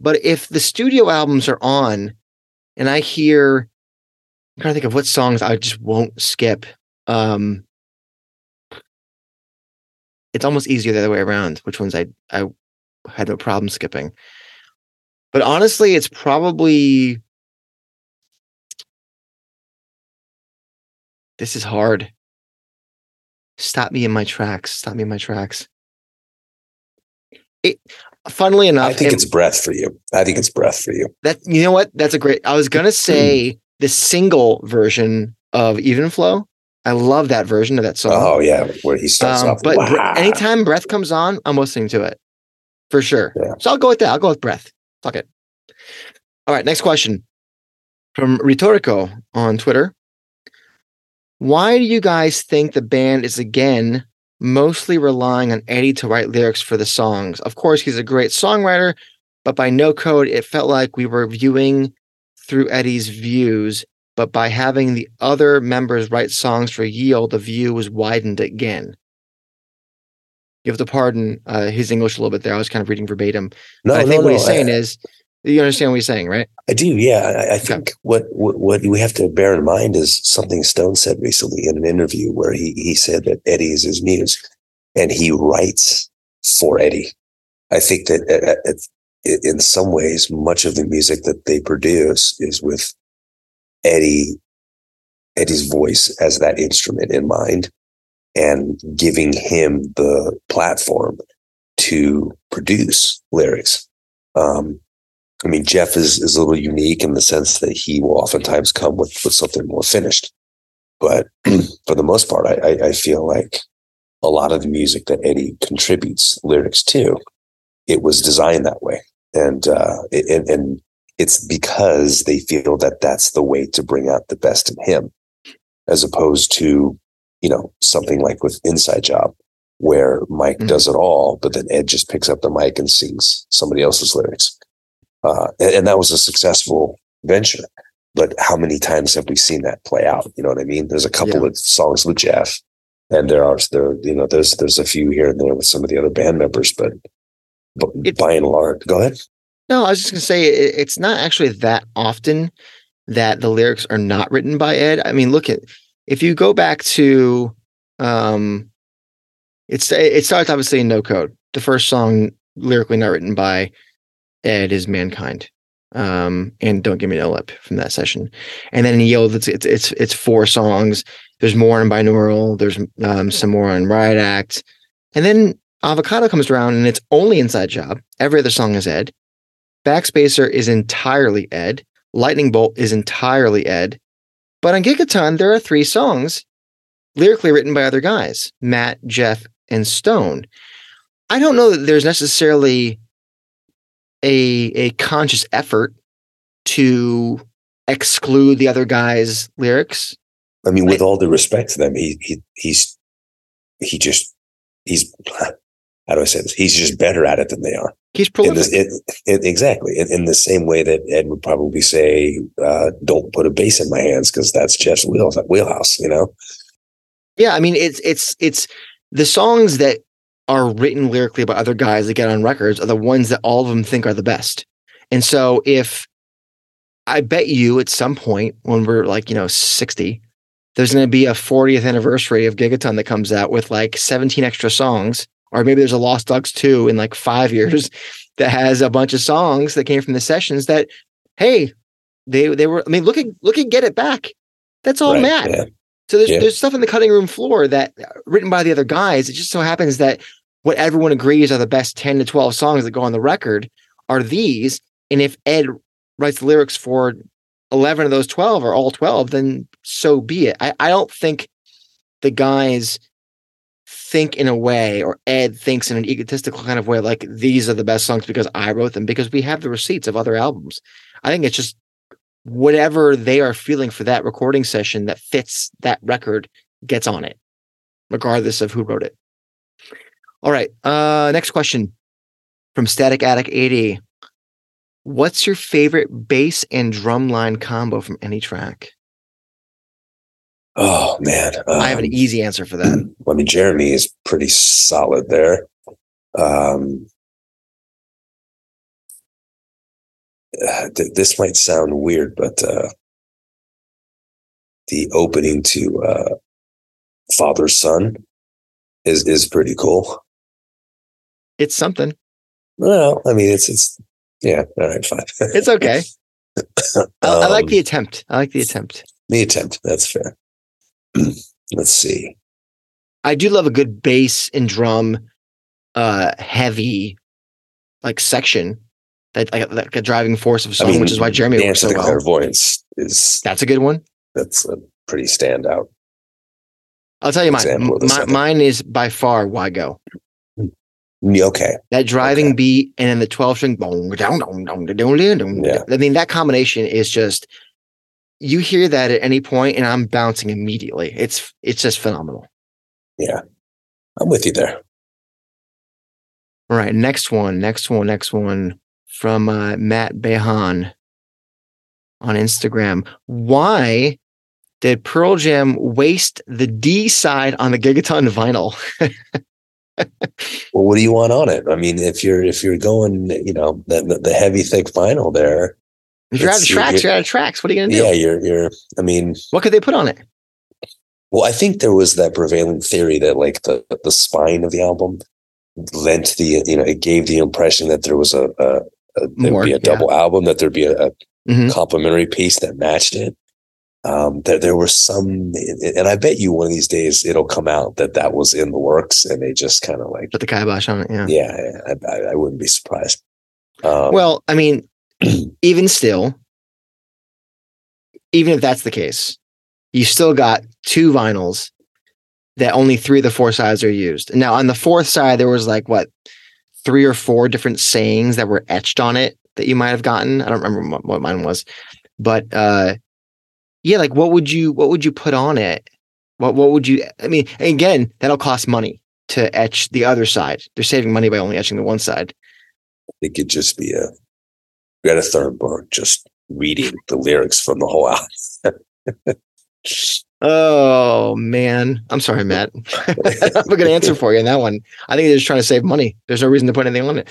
But if the studio albums are on and I hear, I'm trying to think of what songs I just won't skip. Um, it's almost easier the other way around, which ones I, I had no problem skipping. But honestly, it's probably this is hard. Stop me in my tracks. Stop me in my tracks. It funnily enough,
I think
it-
it's breath for you. I think it's breath for you.
that you know what? That's a great. I was gonna say the single version of Even Flow. I love that version of that song.
Oh yeah, where he starts
Um,
off.
but
"Wah."
anytime breath comes on, I'm listening to it for sure.
Yeah.
So I'll go with that. I'll go with breath. Fuck it. All right, next question from Retorico on Twitter. Why do you guys think the band is again mostly relying on Eddie to write lyrics for the songs? Of course, he's a great songwriter, but by no code, it felt like we were viewing through Eddie's views. But by having the other members write songs for Yield, the view was widened again. You have to pardon uh, his English a little bit there. I was kind of reading verbatim.
no,
I think what
no,
he's saying
I,
is, you understand what he's saying, right?
I do. Yeah, I, I think what, what what we have to bear in mind is something Stone said recently in an interview where he he said that Eddie is his muse, and he writes for Eddie. I think that uh, uh, in some ways, much of the music that they produce is with Eddie, Eddie's voice as that instrument in mind, and giving him the platform to produce lyrics. Um, I mean, Jeff is, is a little unique in the sense that he will oftentimes come with, with something more finished. But for the most part, I, I, I feel like a lot of the music that Eddie contributes lyrics to, it was designed that way. And, uh, it, and, it's because they feel that that's the way to bring out the best in him, as opposed to, you know, something like with Inside Job, where Mike
Mhm.
does it all, but then Ed just picks up the mic and sings somebody else's lyrics. Uh, and, and that was a successful venture. But how many times have we seen that play out? You know what I mean? There's a couple
Yeah.
of songs with Jeff, and there are there you know there's there's a few here and there with some of the other band members, but
It-
by and large, go ahead.
No, I was just gonna say it, it's not actually that often that the lyrics are not written by Ed. I mean, look at if you go back to um it's it starts obviously in no code. The first song lyrically not written by Ed is Mankind. Um and Don't Give Me No Lip from that session. And then in Yield it's it's it's it's four songs. There's more on binaural, there's um some more on Riot Act. And then Avocado comes around and it's only inside job. Every other song is Ed. Backspacer is entirely Ed. Lightning Bolt is entirely Ed. But on Gigaton, there are three songs lyrically written by other guys Matt, Jeff, and Stone. I don't know that there's necessarily a, a conscious effort to exclude the other guy's lyrics.
I mean, with all the respect to them, he he he's he just he's how do I say this? He's just better at it than they are.
He's
In
prolific.
this, it, exactly. In, in the same way that Ed would probably say, uh, "Don't put a bass in my hands" because that's Jeff's wheel, wheelhouse. You know,
Yeah, I mean it's it's it's the songs that are written lyrically by other guys that get on records are the ones that all of them think are the best. And so if I bet you at some point when we're like, you know, 60, there's going to be a 40th anniversary of Gigaton that comes out with like 17 extra songs or maybe there's a Lost Dogs 2 in like 5 years that has a bunch of songs that came from the sessions that hey, they they were I mean look at look at Get It Back. That's all
Right,
Matt.
yeah.
So there's
Yeah.
there's stuff in the cutting room floor that uh, written by the other guys. It just so happens that what everyone agrees are the best 10 to 12 songs that go on the record are these. And if Ed writes the lyrics for 11 of those 12 or all 12, then so be it. I, I don't think the guys think in a way or Ed thinks in an egotistical kind of way like these are the best songs because I wrote them because we have the receipts of other albums. I think it's just whatever they are feeling for that recording session that fits that record gets on it, regardless of who wrote it. All right. Uh, next question from Static Attic 80. What's your favorite bass and drum line combo from any track?
Oh man,
I have an
Um,
easy answer for that.
I mean, Jeremy is pretty solid there. Um, uh, th- this might sound weird, but uh, the opening to uh, Father Son is is pretty cool.
It's something.
Well, I mean, it's it's yeah, all right, fine.
It's okay. I, I like
Um,
the attempt. I like the attempt.
the attempt. That's fair. Let's see.
I do love a good bass and drum, uh, heavy, like section that like, like a driving force of a song, which is why Jeremy works so
the
well.
Clairvoyants is
That's a good one.
that's a pretty standout.
I'll tell you mine.
Example of the
Mi-
second.
mine is by far why go.
Okay,
That driving
Okay.
beat and then the 12 string.
Yeah.
I mean, that combination is just you hear that at any point and I'm bouncing immediately. It's it's just phenomenal.
yeah, I'm with you there.
All right, next one, next one, next one from uh, Matt Behan on Instagram. Why did Pearl Jam waste the D side on the Gigaton vinyl?
Well, what do you want on it? I mean, if you're if you're going, you know, the the, the heavy thick vinyl there,
If you're out of tracks,
you're-
you're out of tracks. What are you gonna do?
yeah, you're you're. I mean,
What could they put on it?
well, I think there was that prevailing theory that like the the spine of the album lent the you know it gave the impression that there was a, a, a there'd
More,
be a
yeah.
double album that there'd be a, a
Mhm.
complementary piece that matched it. Um, there, there were some, and I bet you one of these days it'll come out that that was in the works, and they just kind of like,
Put the kibosh on it. Yeah.
yeah, I, I, I wouldn't be surprised. Um,
Well, I mean, even still, even if that's the case, you still got two vinyls that only three of the four sides are used. Now, on the fourth side, there was like what three or four different sayings that were etched on it that you might have gotten. I don't remember what, mine was, but uh, yeah, like what would you what would you put on it? What what would you? I mean, again, that'll cost money. to etch the other side. They're saving money by only etching the one side.
It could just be a Greta Thunberg just reading the lyrics from the whole album.
Oh man, I'm sorry, Matt. I have a good answer for you on that one. I think they're just trying to save money. There's no reason to put anything on it.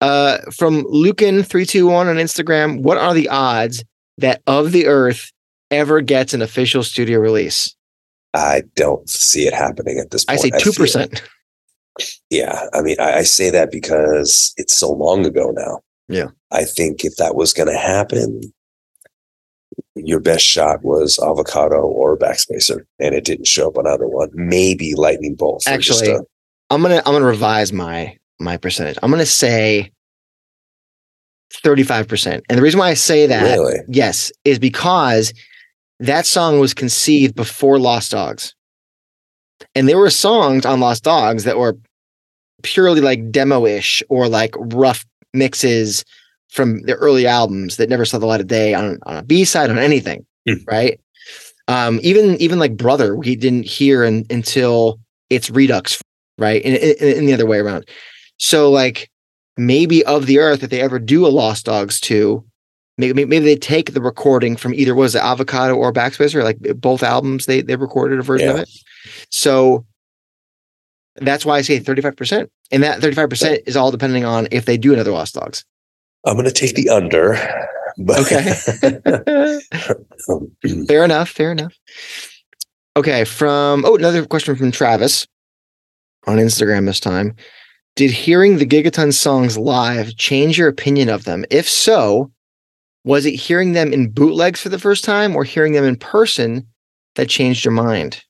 Uh, from Lucan321 on Instagram, what are the odds that Of the Earth ever gets an official studio release?
I don't see it happening at this point.
I say two percent.
Yeah, I mean, I, I say that because it's so long ago now.
Yeah.
I think if that was going to happen, your best shot was avocado or backspacer, and it didn't show up on either one. Maybe lightning bolt.
Actually,
a-
I'm gonna I'm gonna revise my my percentage. I'm gonna say 35 percent. And the reason why I say that,
really,
yes, is because that song was conceived before Lost Dogs. And there were songs on Lost Dogs that were purely like demo-ish or like rough mixes from the early albums that never saw the light of day on, on a B-side on anything.
Hmm.
Right. Um, even even like Brother, we didn't hear in, until it's Redux, right? In, in, in the other way around. So like maybe of the earth, if they ever do a Lost Dogs 2, maybe maybe they take the recording from either was it avocado or backspacer like both albums they they recorded a version of it so that's why i say 35% and that 35% is all depending on if they do another lost dogs.
I'm going to take the under. But
fair enough fair enough. Okay from oh another question from travis on instagram this time. Did hearing the gigaton songs live change your opinion of them? If so was it hearing them in bootlegs for the first time or hearing them in person that changed your mind?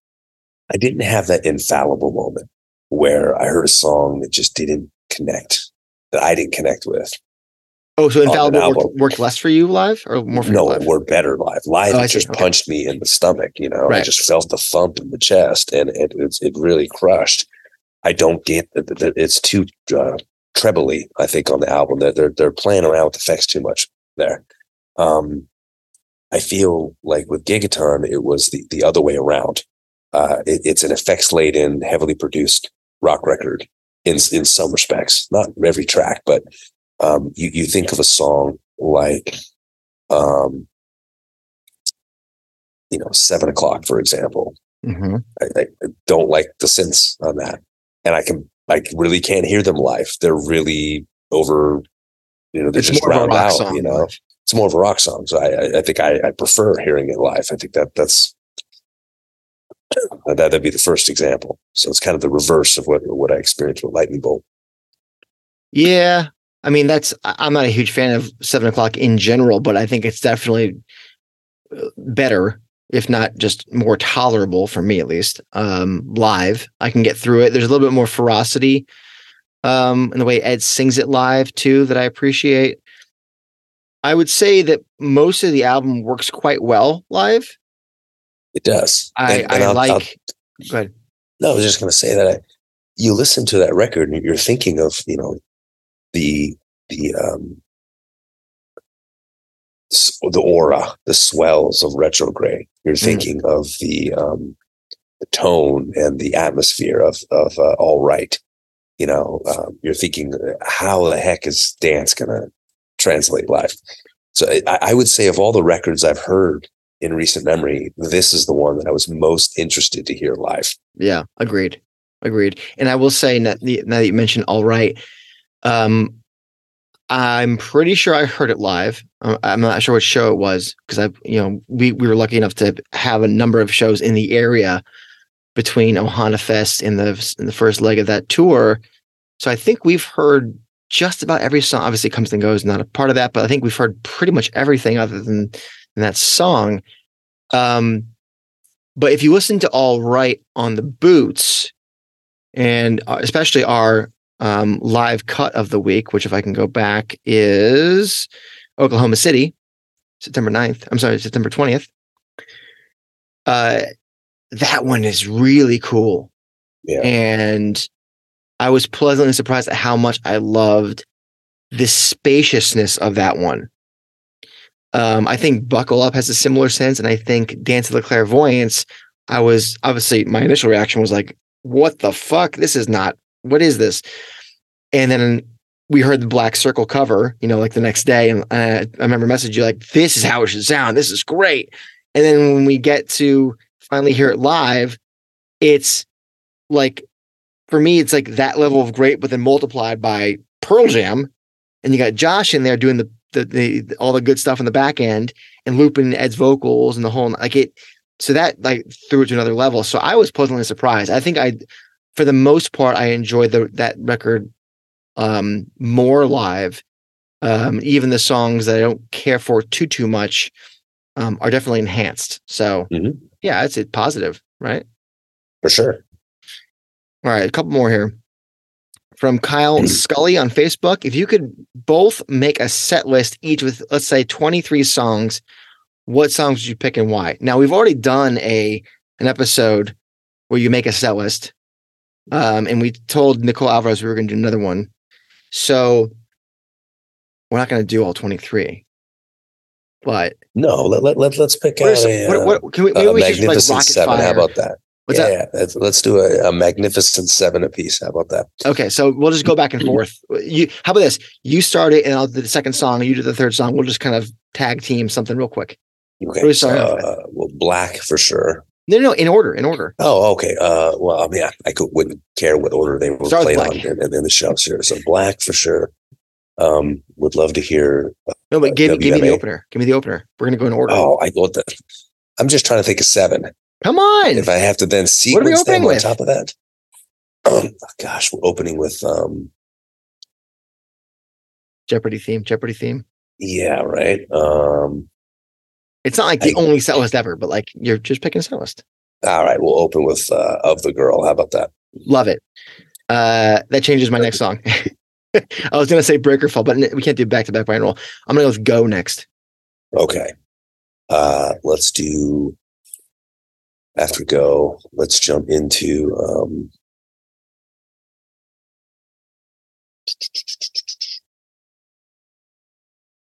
I didn't have that infallible moment where I heard a song that just didn't connect, that I didn't connect with.
oh so infallible worked, worked less for you live or more for you
no,
live?
we're better live. Live
Oh,
it just
Okay.
punched me in the stomach. You know, I just felt the thump in the chest, and it it's, it really crushed. I don't get that It's too uh, trebly. I think on the album that they're they're playing around with effects too much there. Um, I feel like with Gigaton, it was the the other way around. Uh, it, it's an effects laden, heavily produced rock record in in some respects, not every track, but um, you you think of a song like um, you know, seven o'clock, for example.
Mhm.
I, I don't like the synths on that, and I can I really can't hear them live. They're really over. You know, they're
It's
just
more of a
round out.
song
you know, it's more of a rock song. So I I, I think I, I prefer hearing it live. I think that that's that that'd be the first example. So it's kind of the reverse of what what I experienced with Lightning Bolt.
Yeah. I mean, that's, I'm not a huge fan of seven o'clock in general, but I think it's definitely uh, better, if not just more tolerable for me at least. Um, live, I can get through it. There's a little bit more ferocity um, in the way Ed sings it live too that I appreciate. I would say that most of the album works quite well live.
It does.
I,
And- and
I
I'll-
like,
I'll-
go ahead.
No, I was just going to say that I, you listen to that record and you're thinking of you know the the um the aura, the swells of retrograde. You're
Mm.
thinking of the um the tone and the atmosphere of of uh, all right. You know, um, you're thinking how the heck is dance going to translate live? So I, I would say of all the records I've heard in recent memory, this is the one that I was most interested to hear live.
Yeah, agreed. Agreed. And I will say now, now that you mentioned all right, um, I'm pretty sure I heard it live. Uh, I'm not sure what show it was because I, you know, we we were lucky enough to have a number of shows in the area between Ohana Fest and the in the first leg of that tour. So I think we've heard just about every song. Obviously, Comes and Goes not a part of that, but I think we've heard pretty much everything other than, than that song. Um, but if you listen to All Right on the Boots, and uh, especially our um, live cut of the week, which if I can go back is Oklahoma City, September 9th. I'm sorry, September 20th. Uh, that one is really cool.
Yeah.
And I was pleasantly surprised at how much I loved the spaciousness of that one. Um, I think Buckle Up has a similar sense, and I think Dance of the Clairvoyants. I was obviously my initial reaction was like, what the fuck? This is not, what is this? And then we heard the Black Circle cover, you know, like the next day. And uh, I remember messaging you like, this is how it should sound. This is great. And then when we get to finally hear it live, it's like, for me, it's like that level of great, but then multiplied by Pearl Jam. And you got Josh in there doing the, the, the all the good stuff in the back end and looping Ed's vocals and the whole like it. So that like threw it to another level. So I was pleasantly surprised. I think I, for the most part, I enjoyed the that record um more live. Um, even the songs that I don't care for too too much um, are definitely enhanced. So
Mhm.
yeah, it's a positive, right?
For sure.
All right, a couple more here. From Kyle Scully on Facebook. If you could both make a set list each with, let's say, 23 songs, what songs would you pick and why? Now, we've already done a an episode where you make a set list. Um, and we told Nicole Alvarez we were going to do another one. So we're not going to do all 23. But
No, let, let, let, let's pick out
some-
a,
what, what can we, maybe we should like
magnificent
rocket
seven.
fire.
How about that?
What's
yeah,
that?
yeah. Let's, do a, a magnificent seven apiece. How about that?
Okay, so we'll just go back and forth. You, how about this? You start it, and I'll do the second song. You do the third song. We'll just kind of tag team something real quick.
Okay.
What we starting
uh, well, black for sure.
No, no, in order, in order.
Oh, okay. Uh, well, I mean, I, I could, wouldn't care what order they were
Start with
played on in, in, the shows here. So black for sure. Um, would love to hear.
No, but give, give me the opener. Give me the opener. We're gonna go in order.
Oh, I thought that. I'm just trying to think of seven.
Come on.
If I have to then
What we
sequence
opening
them on
with?
top of that. Um, gosh, we're opening with um,
Jeopardy theme. Jeopardy theme.
yeah, right. Um,
It's not like the
I-
only set list ever, but like you're just picking a set list.
all right, we'll open with uh, of the girl. How about that?
Love it. Uh, that changes my next song. I was gonna say Breaker Fall, but we can't do back to back binaural. I'm gonna go with Go next.
Okay. Uh, let's do after go. Let's jump into um,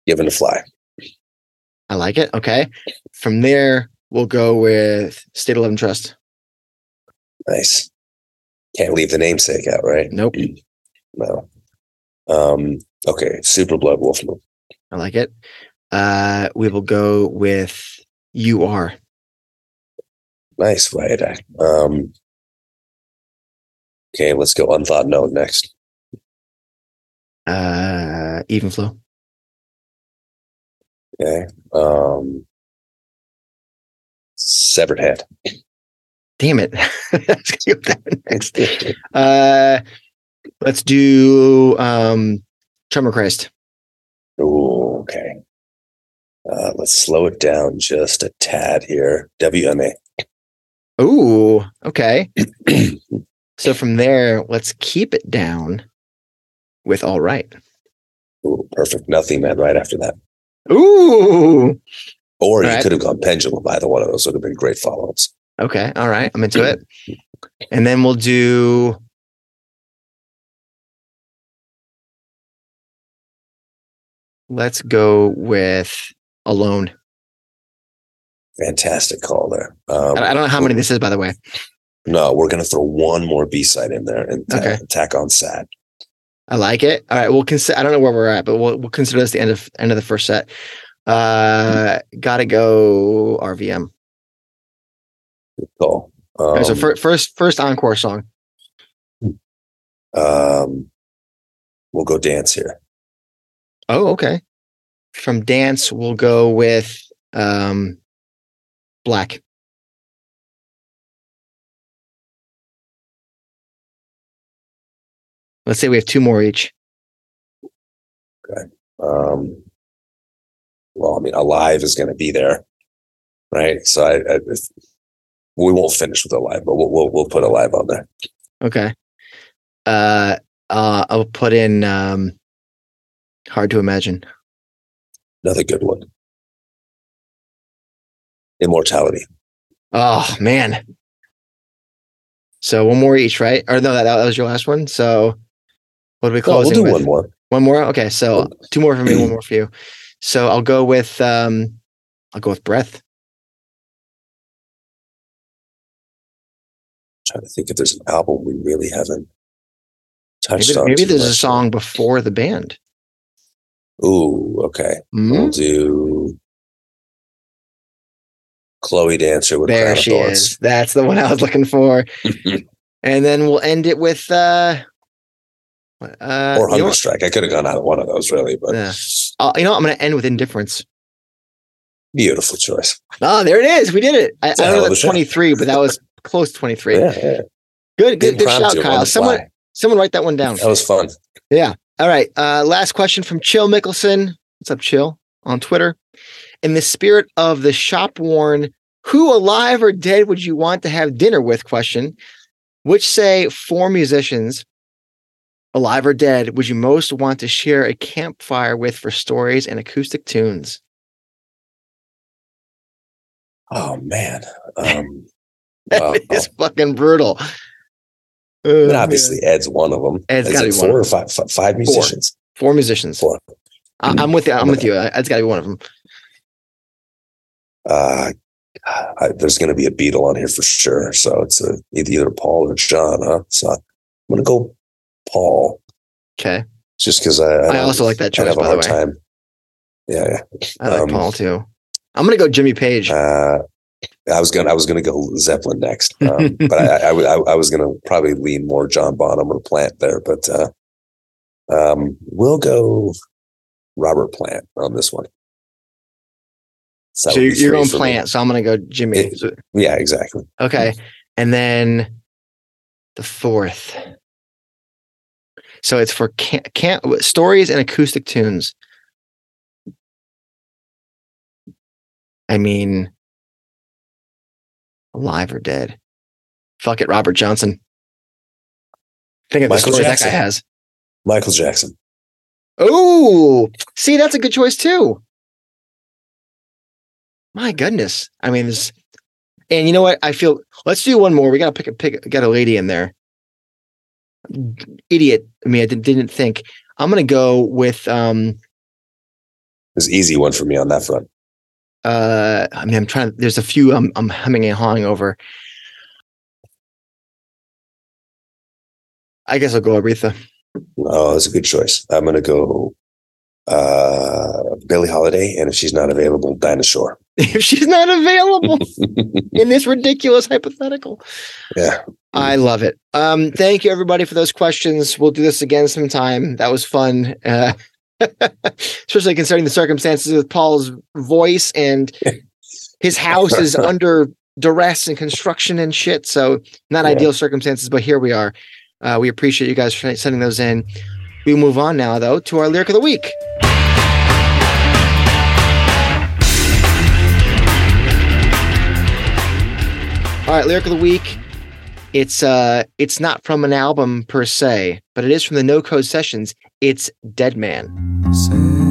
given to fly.
I like it. Okay. From there, we'll go with State of Love and Trust.
Nice. Can't leave the namesake out, right?
Nope.
No. Um, okay. Superblood Wolfmoon.
I like it. Uh, we will go with You Are.
Nice, right? Um, okay, let's go Unthought Known next.
Uh, Even Flow.
Okay. Um, Severed Hand.
Damn it. Let's go with that one next. Uh, let's do um, Tremor Christ.
Ooh, okay. Uh, let's slow it down just a tad here. WMA.
Ooh, okay. so from there, let's keep it down with All Right.
Ooh, perfect. Nothing man right after that.
Ooh,
Or you
Right.
could have gone pendulum. Either one of those would have been great follow ups.
okay. All right. I'm into it. And then we'll do. Let's go with Alone.
Fantastic call there. Um,
I don't know how many this is, by the way.
no, we're going to throw one more B side in there and ta-
Okay.
tack on sad.
I like it. All right, we'll consider. I don't know where we're at, but we'll we'll consider this the end of end of the first set. Uh, gotta go RVM.
Cool. Um,
right, so fir- first first encore song.
um, we'll go dance here.
Oh, okay. From dance, we'll go with um, black. Let's say we have two more each.
Um, well, I mean, alive is going to be there, right? So I, I if- we won't finish with alive, but we'll we'll, we'll put alive on there.
Okay. Uh, uh, I'll put in um, hard to imagine.
Another good one. Immortality.
Oh man. So one more each, right? Or no, that, that was your last one. So what do we call?
No, we'll do
with?
one more.
One more. Okay, so two more for me, one more for you. So I'll go with um, I'll go with breath.
trying to think if there's an album we really haven't touched
Maybe,
on.
maybe there's a song before the band.
Ooh, okay.
Hmm?
We'll do Chloe Dancer with
There she is. That's the one I was looking for. and then we'll end it with uh, uh
or
you know,
Strike. I could have gone out of one of those, really, but
Yeah. Uh, you know? I'm going to end with indifference.
beautiful choice.
Oh, there it is. We did it. I, I don't know that's 23, but that was close to 23.
Yeah, yeah.
Good, good, good shout, Kyle. Someone,
fly.
someone write that one down.
That was fun. Yeah.
All right. Uh, last question from Chill Mickelson. What's up, Chill? On Twitter. In the spirit of the shop worn, who alive or dead would you want to have dinner with? Question. Which say four musicians, alive or dead, would you most want to share a campfire with for stories and acoustic tunes?
Oh man. Um,
That
wow.
is fucking brutal. Oh,
obviously, Ed's one of them.
Ed's gotta
it
be one
four
of
or five, five musicians.
Four musicians.
Four.
I- I'm with you. I'm with you. That's got to be one of them.
Uh, I, there's going to be a Beatle on here for sure. So it's a, either, either Paul or John. Huh? So I'm going to go Paul,
Okay.
just because I, I,
I also like that choice,
have a
by the
hard
way.
time. Yeah, yeah.
I like
Um,
Paul too. I'm gonna go Jimmy Page.
Uh, I was gonna I was gonna go Zeppelin next, um, but I, I, I, I was gonna probably lean more John Bonham or Plant there, but uh, um, we'll go Robert Plant on this one.
So
So,
you're, going. Plant. So I'm gonna go Jimmy.
It- Yeah, exactly.
okay, and then the fourth. So it's for can can stories and acoustic tunes. I mean, alive or dead? Fuck it, Robert Johnson. Think of the
Michael
stories
Jackson.
that guy has.
Michael Jackson.
Oh, see, that's a good choice too. My goodness. I mean, this, and you know what? I feel let's do one more. We gotta pick a pick get a lady in there. Idiot. I mean, I didn't, didn't think. I'm gonna go with um
It's an easy one for me on that front.
uh I mean I'm trying there's a few I'm I'm humming and hawing over. I guess I'll go Aretha.
Oh, that's a good choice. I'm gonna go uh, Billie Holiday, and if she's not available, Dinah Shore.
If she's not available in this ridiculous hypothetical.
yeah.
I love it. Um, thank you everybody for those questions. We'll do this again sometime. That was fun. Uh, especially considering the circumstances with Paul's voice and his house is under duress and construction and shit. So not
Yeah.
ideal circumstances, but here we are. Uh, we appreciate you guys for sending those in. We move on now though to our lyric of the week. All right, lyric of the week. It's uh it's not from an album per se, but it is from the No Code Sessions. It's Dead Man.
Sailing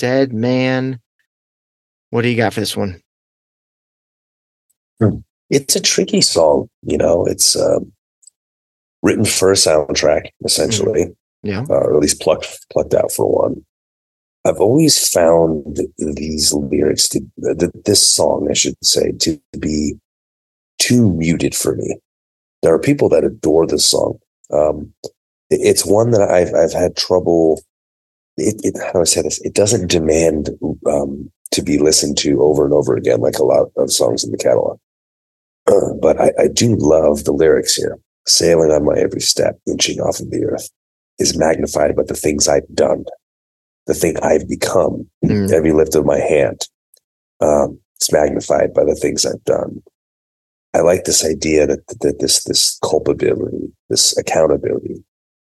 Dead Man. What do you got for this one?
it's a tricky song you know it's um, written for a soundtrack essentially
Yeah.
uh, or at least plucked plucked out for one i've always found these lyrics to th- this song i should say to be too muted for me there are people that adore this song um, it's one that i've i've had trouble it, it how do i say this it doesn't demand um, to be listened to over and over again like a lot of songs in the catalog uh, but I, I do love the lyrics here. Sailing on my every step, inching off of the earth, is magnified by the things I've done, the thing I've become,
Mm.
every lift of my hand. Um, it's magnified by the things I've done. I like this idea that, that this this culpability, this accountability,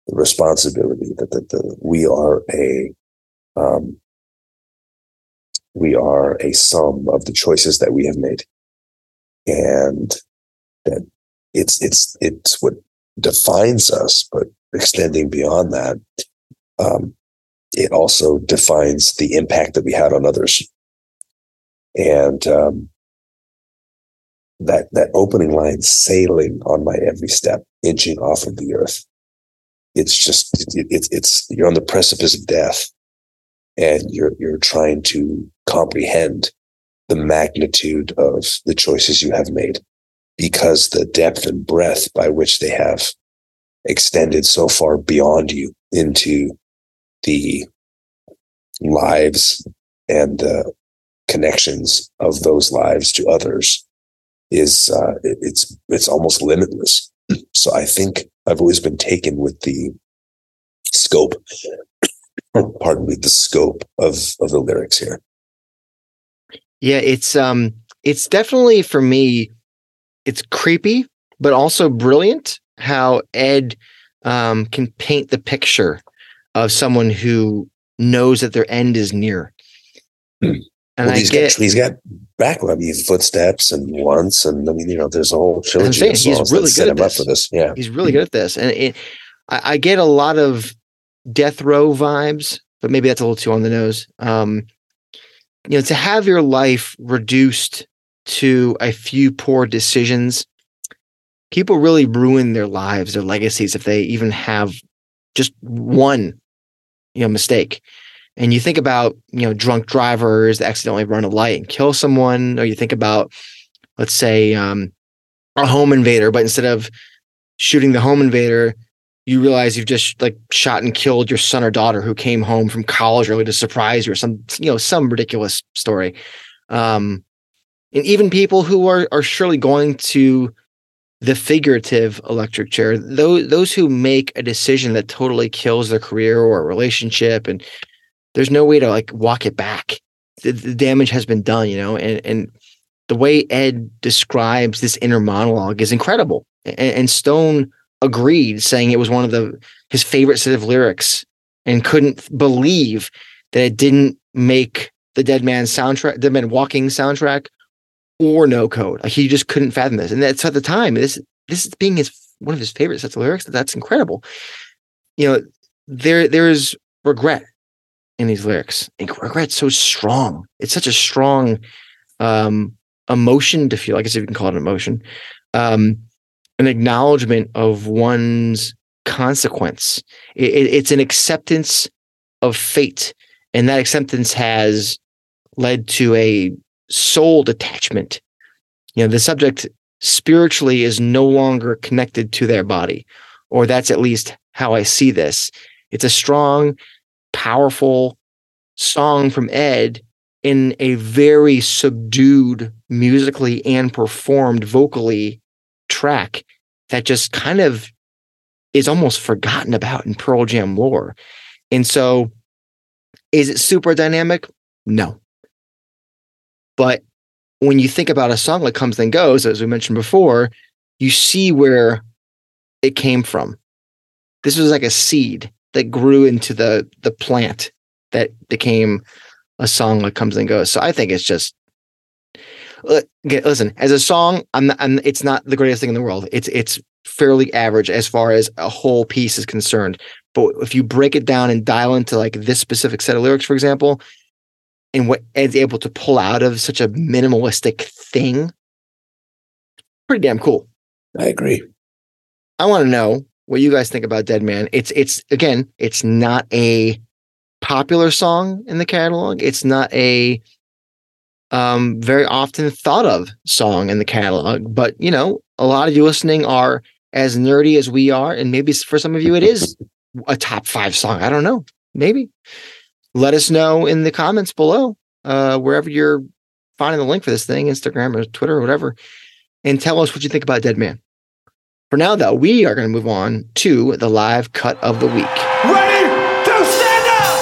the responsibility that, we are a um, we are a sum of the choices that we have made and that it's it's it's what defines us, but extending beyond that, um, it also defines the impact that we had on others. And um, that that opening line, sailing on my every step, inching off of the earth. It's just it, it, it's you're on the precipice of death, and you're you're trying to comprehend the magnitude of the choices you have made because the depth and breadth by which they have extended so far beyond you into the lives and the connections of those lives to others is uh, it, it's it's almost limitless. So I think I've always been taken with the scope, pardon me, the scope of of the lyrics here.
Yeah, it's um it's definitely for me it's creepy but also brilliant how Ed um can paint the picture of someone who knows that their end is near. And
well,
I
he's
get
got he's got back I mean footsteps and once and I mean you know there's a whole trilogy
saying,
of
he's really
that set
good at
him up for this. Yeah.
he's really good at this. And it, I, I get a lot of death row vibes, but maybe that's a little too on the nose. Um, you know, to have your life reduced to a few poor decisions, people really ruin their lives, their legacies, if they even have just one, you know, mistake. And you think about, you know, drunk drivers that accidentally run a light and kill someone, or you think about, let's say, um, a home invader, but instead of shooting the home invader, you realize you've just like shot and killed your son or daughter who came home from college early to surprise you or some you know some ridiculous story. Um and even people who are are surely going to the figurative electric chair those those who make a decision that totally kills their career or a relationship and there's no way to like walk it back. The, the damage has been done you know and and the way ed describes this inner monologue is incredible. And, and stone agreed saying it was one of the his favorite set of lyrics and couldn't believe that it didn't make the dead man soundtrack dead man walking soundtrack or no code. Like he just couldn't fathom this. And that's at the time this this is being his one of his favorite sets of lyrics. That's incredible. You know there there is regret in these lyrics and regret's so strong it's such a strong um emotion to feel i guess if you can call it an emotion um an acknowledgement of one's consequence. It, it- it's an acceptance of fate, and that acceptance has led to a soul detachment. You know, the subject spiritually is no longer connected to their body, or that's at least how I see this. It's a strong, powerful song from Ed in a very subdued musically and performed vocally track that just kind of is almost forgotten about in Pearl Jam lore. And so is it super dynamic? No. But when you think about a song that Comes and Goes, as we mentioned before, you see where it came from. This was like a seed that grew into the the plant that became a song that Comes and Goes. So I think it's just uh, okay, listen, as a song, I'm not, I'm, it's not the greatest thing in the world. It's it's fairly average as far as a whole piece is concerned. But if you break it down and dial into like this specific set of lyrics, for example, and what Ed's able to pull out of such a minimalistic thing, pretty damn cool.
I agree.
I want to know what you guys think about Dead Man. It's it's again, it's not a popular song in the catalog. It's not a um very often thought of song in the catalog, but you know, a lot of you listening are as nerdy as we are and maybe for some of you it is a top 5 song. I don't know. Maybe. Let us know in the comments below uh wherever you're finding the link for this thing, Instagram or Twitter or whatever, and tell us what you think about Dead Man. For now, though, we are going to move on to the live cut of the week.
Ready to stand up!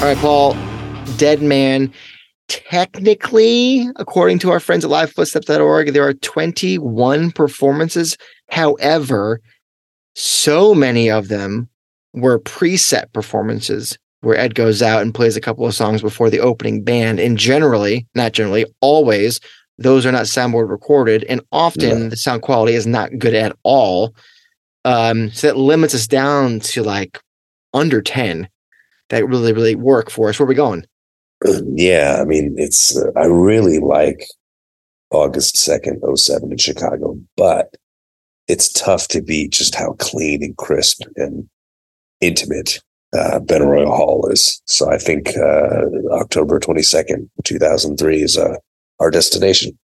All right, Paul, Dead Man. Technically, according to our friends at livefootsteps.org, there are 21 performances. However, so many of them were preset performances where Ed goes out and plays a couple of songs before the opening band. And generally, not generally, always, those are not soundboard recorded. And often
No.
the sound quality is not good at all. Um, so that limits us down to like under 10 that really, really work for us. Where are we going?
yeah, I mean, it's uh, I really like August second, 07 in Chicago, but it's tough to beat just how clean and crisp and intimate uh, Royal Hall is. So I think uh, October twenty second, two thousand three, is uh, our destination.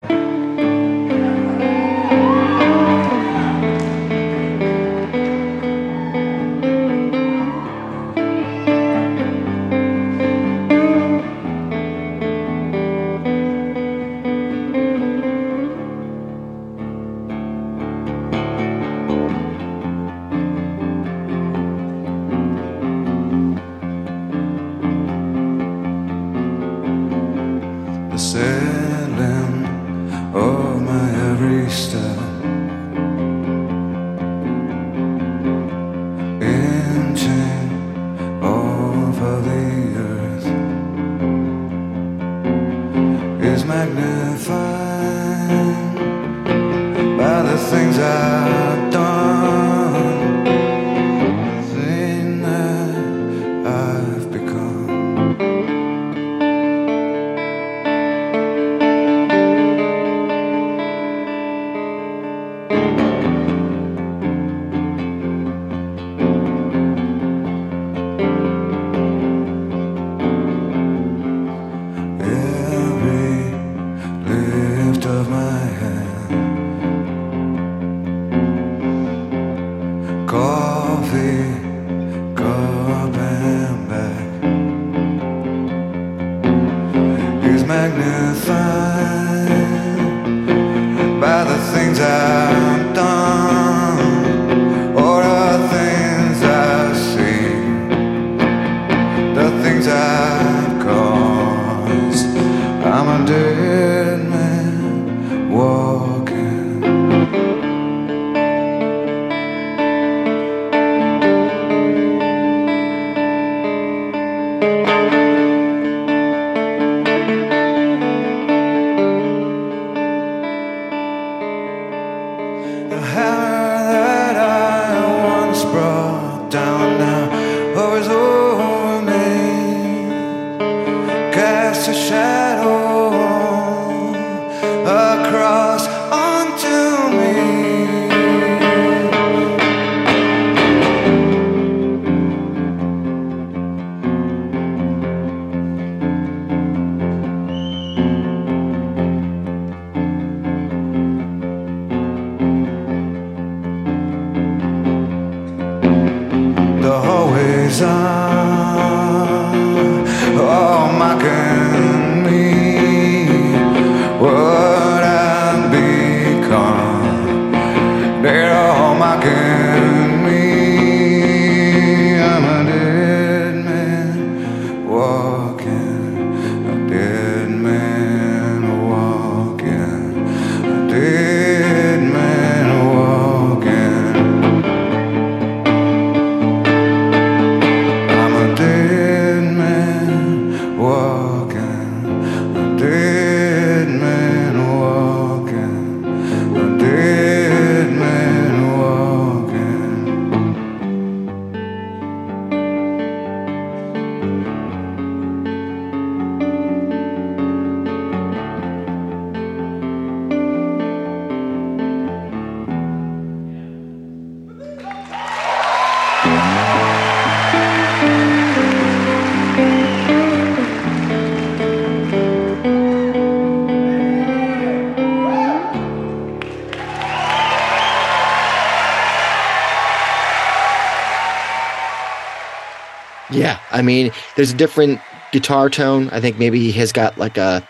Mean, there's a different guitar tone. I think maybe he has got like a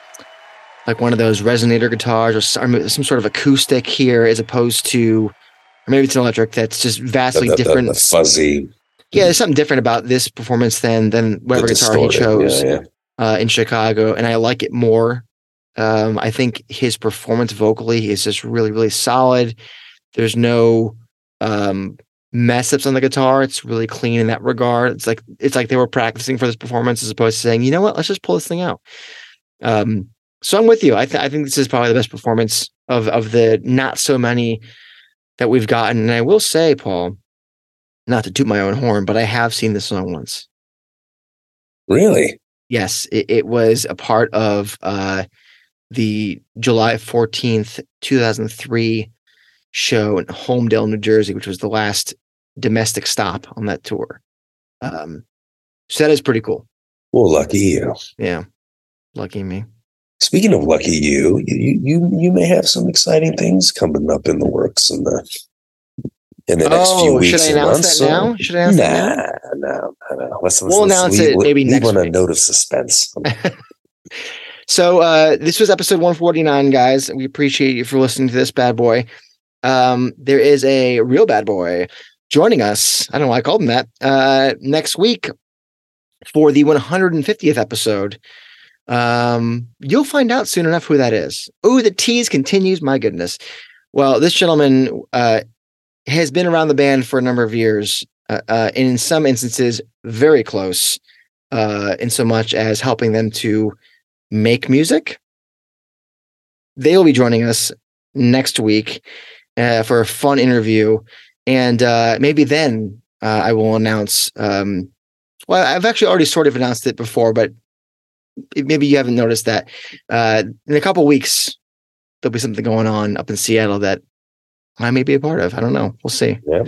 like one of those resonator guitars or some, some sort of acoustic here, as opposed to, or maybe it's an electric that's just vastly
The- the-
different.
the fuzzy,
yeah, there's something different about this performance than than whatever guitar he chose
Yeah, yeah.
uh, in Chicago, and I like it more. Um, I think his performance vocally is just really, really solid. There's no um, mess ups on the guitar. It's really clean in that regard. It's like it's like they were practicing for this performance as opposed to saying, you know what, let's just pull this thing out. Um, so I'm with you. I, th- I think this is probably the best performance of of the not so many that we've gotten. And I will say, Paul, not to toot my own horn, but I have seen this song once.
Really?
Yes, it, it was a part of uh, the July 14th, 2003 show in Holmdel, New Jersey, which was the last domestic stop on that tour. Um, so that is pretty cool.
Well, lucky you.
Yeah. Lucky me.
Speaking of lucky you, you you you may have some exciting things coming up in the works in the in the next few
Oh,
weeks.
should I announce
months,
that now? Should I announce that now?
Nah, no, no, no. Let's, let's,
We'll
let's
announce
leave,
it maybe
leave
next
on a
week.
note of suspense.
So uh, this was episode 149, guys. We appreciate you for listening to this bad boy. Um, there is a real bad boy joining us. I don't know why I called him that. Uh, next week for the 150th episode. Um, you'll find out soon enough who that is. Oh, the tease continues. My goodness. Well, this gentleman uh, has been around the band for a number of years, uh, uh, and in some instances, very close. Uh, in so much as helping them to make music. They will be joining us next week uh, for a fun interview, and uh, maybe then uh, I will announce. Um, well, I've actually already sort of announced it before, but maybe you haven't noticed that. Uh, in a couple weeks, there'll be something going on up in Seattle that I may be a part of. I don't know. We'll see.
Yeah.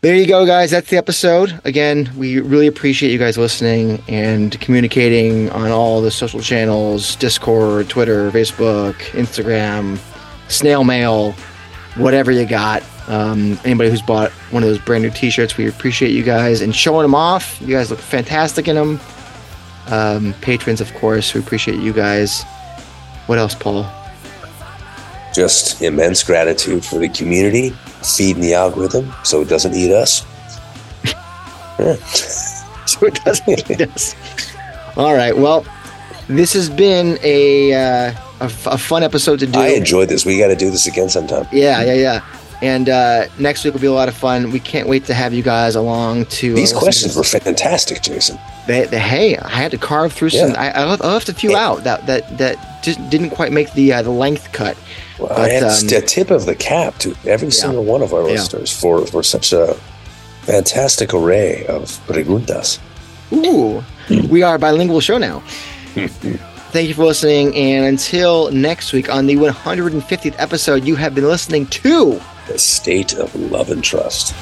There you go, guys. That's the episode. Again, we really appreciate you guys listening and communicating on all the social channels Discord, Twitter, Facebook, Instagram, snail mail, whatever you got. Um, anybody who's bought one of those brand new t shirts, we appreciate you guys and showing them off. You guys look fantastic in them. Um, patrons, of course, we appreciate you guys. What else, Paul?
Just immense gratitude for the community feeding the algorithm so it doesn't eat us. Yeah.
so it doesn't need us. All right. Well, this has been a uh, a, f- a fun episode to do.
I enjoyed this. We got to do this again sometime.
yeah, yeah, yeah. And uh, next week will be a lot of fun. We can't wait to have you guys along to uh,
These questions were fantastic, Jason.
They, they, hey, I had to carve through some. I, I, left, I left a few
Yeah.
out that that that just didn't quite make the uh, the length cut.
Well,
But,
I had
um,
a tip of the cap to every single one of our
Yeah.
listeners for, for such a fantastic array of preguntas.
Ooh, we are a bilingual show now. Thank you for listening, and until next week on the 150th episode, you have been listening to.
The state of love and trust.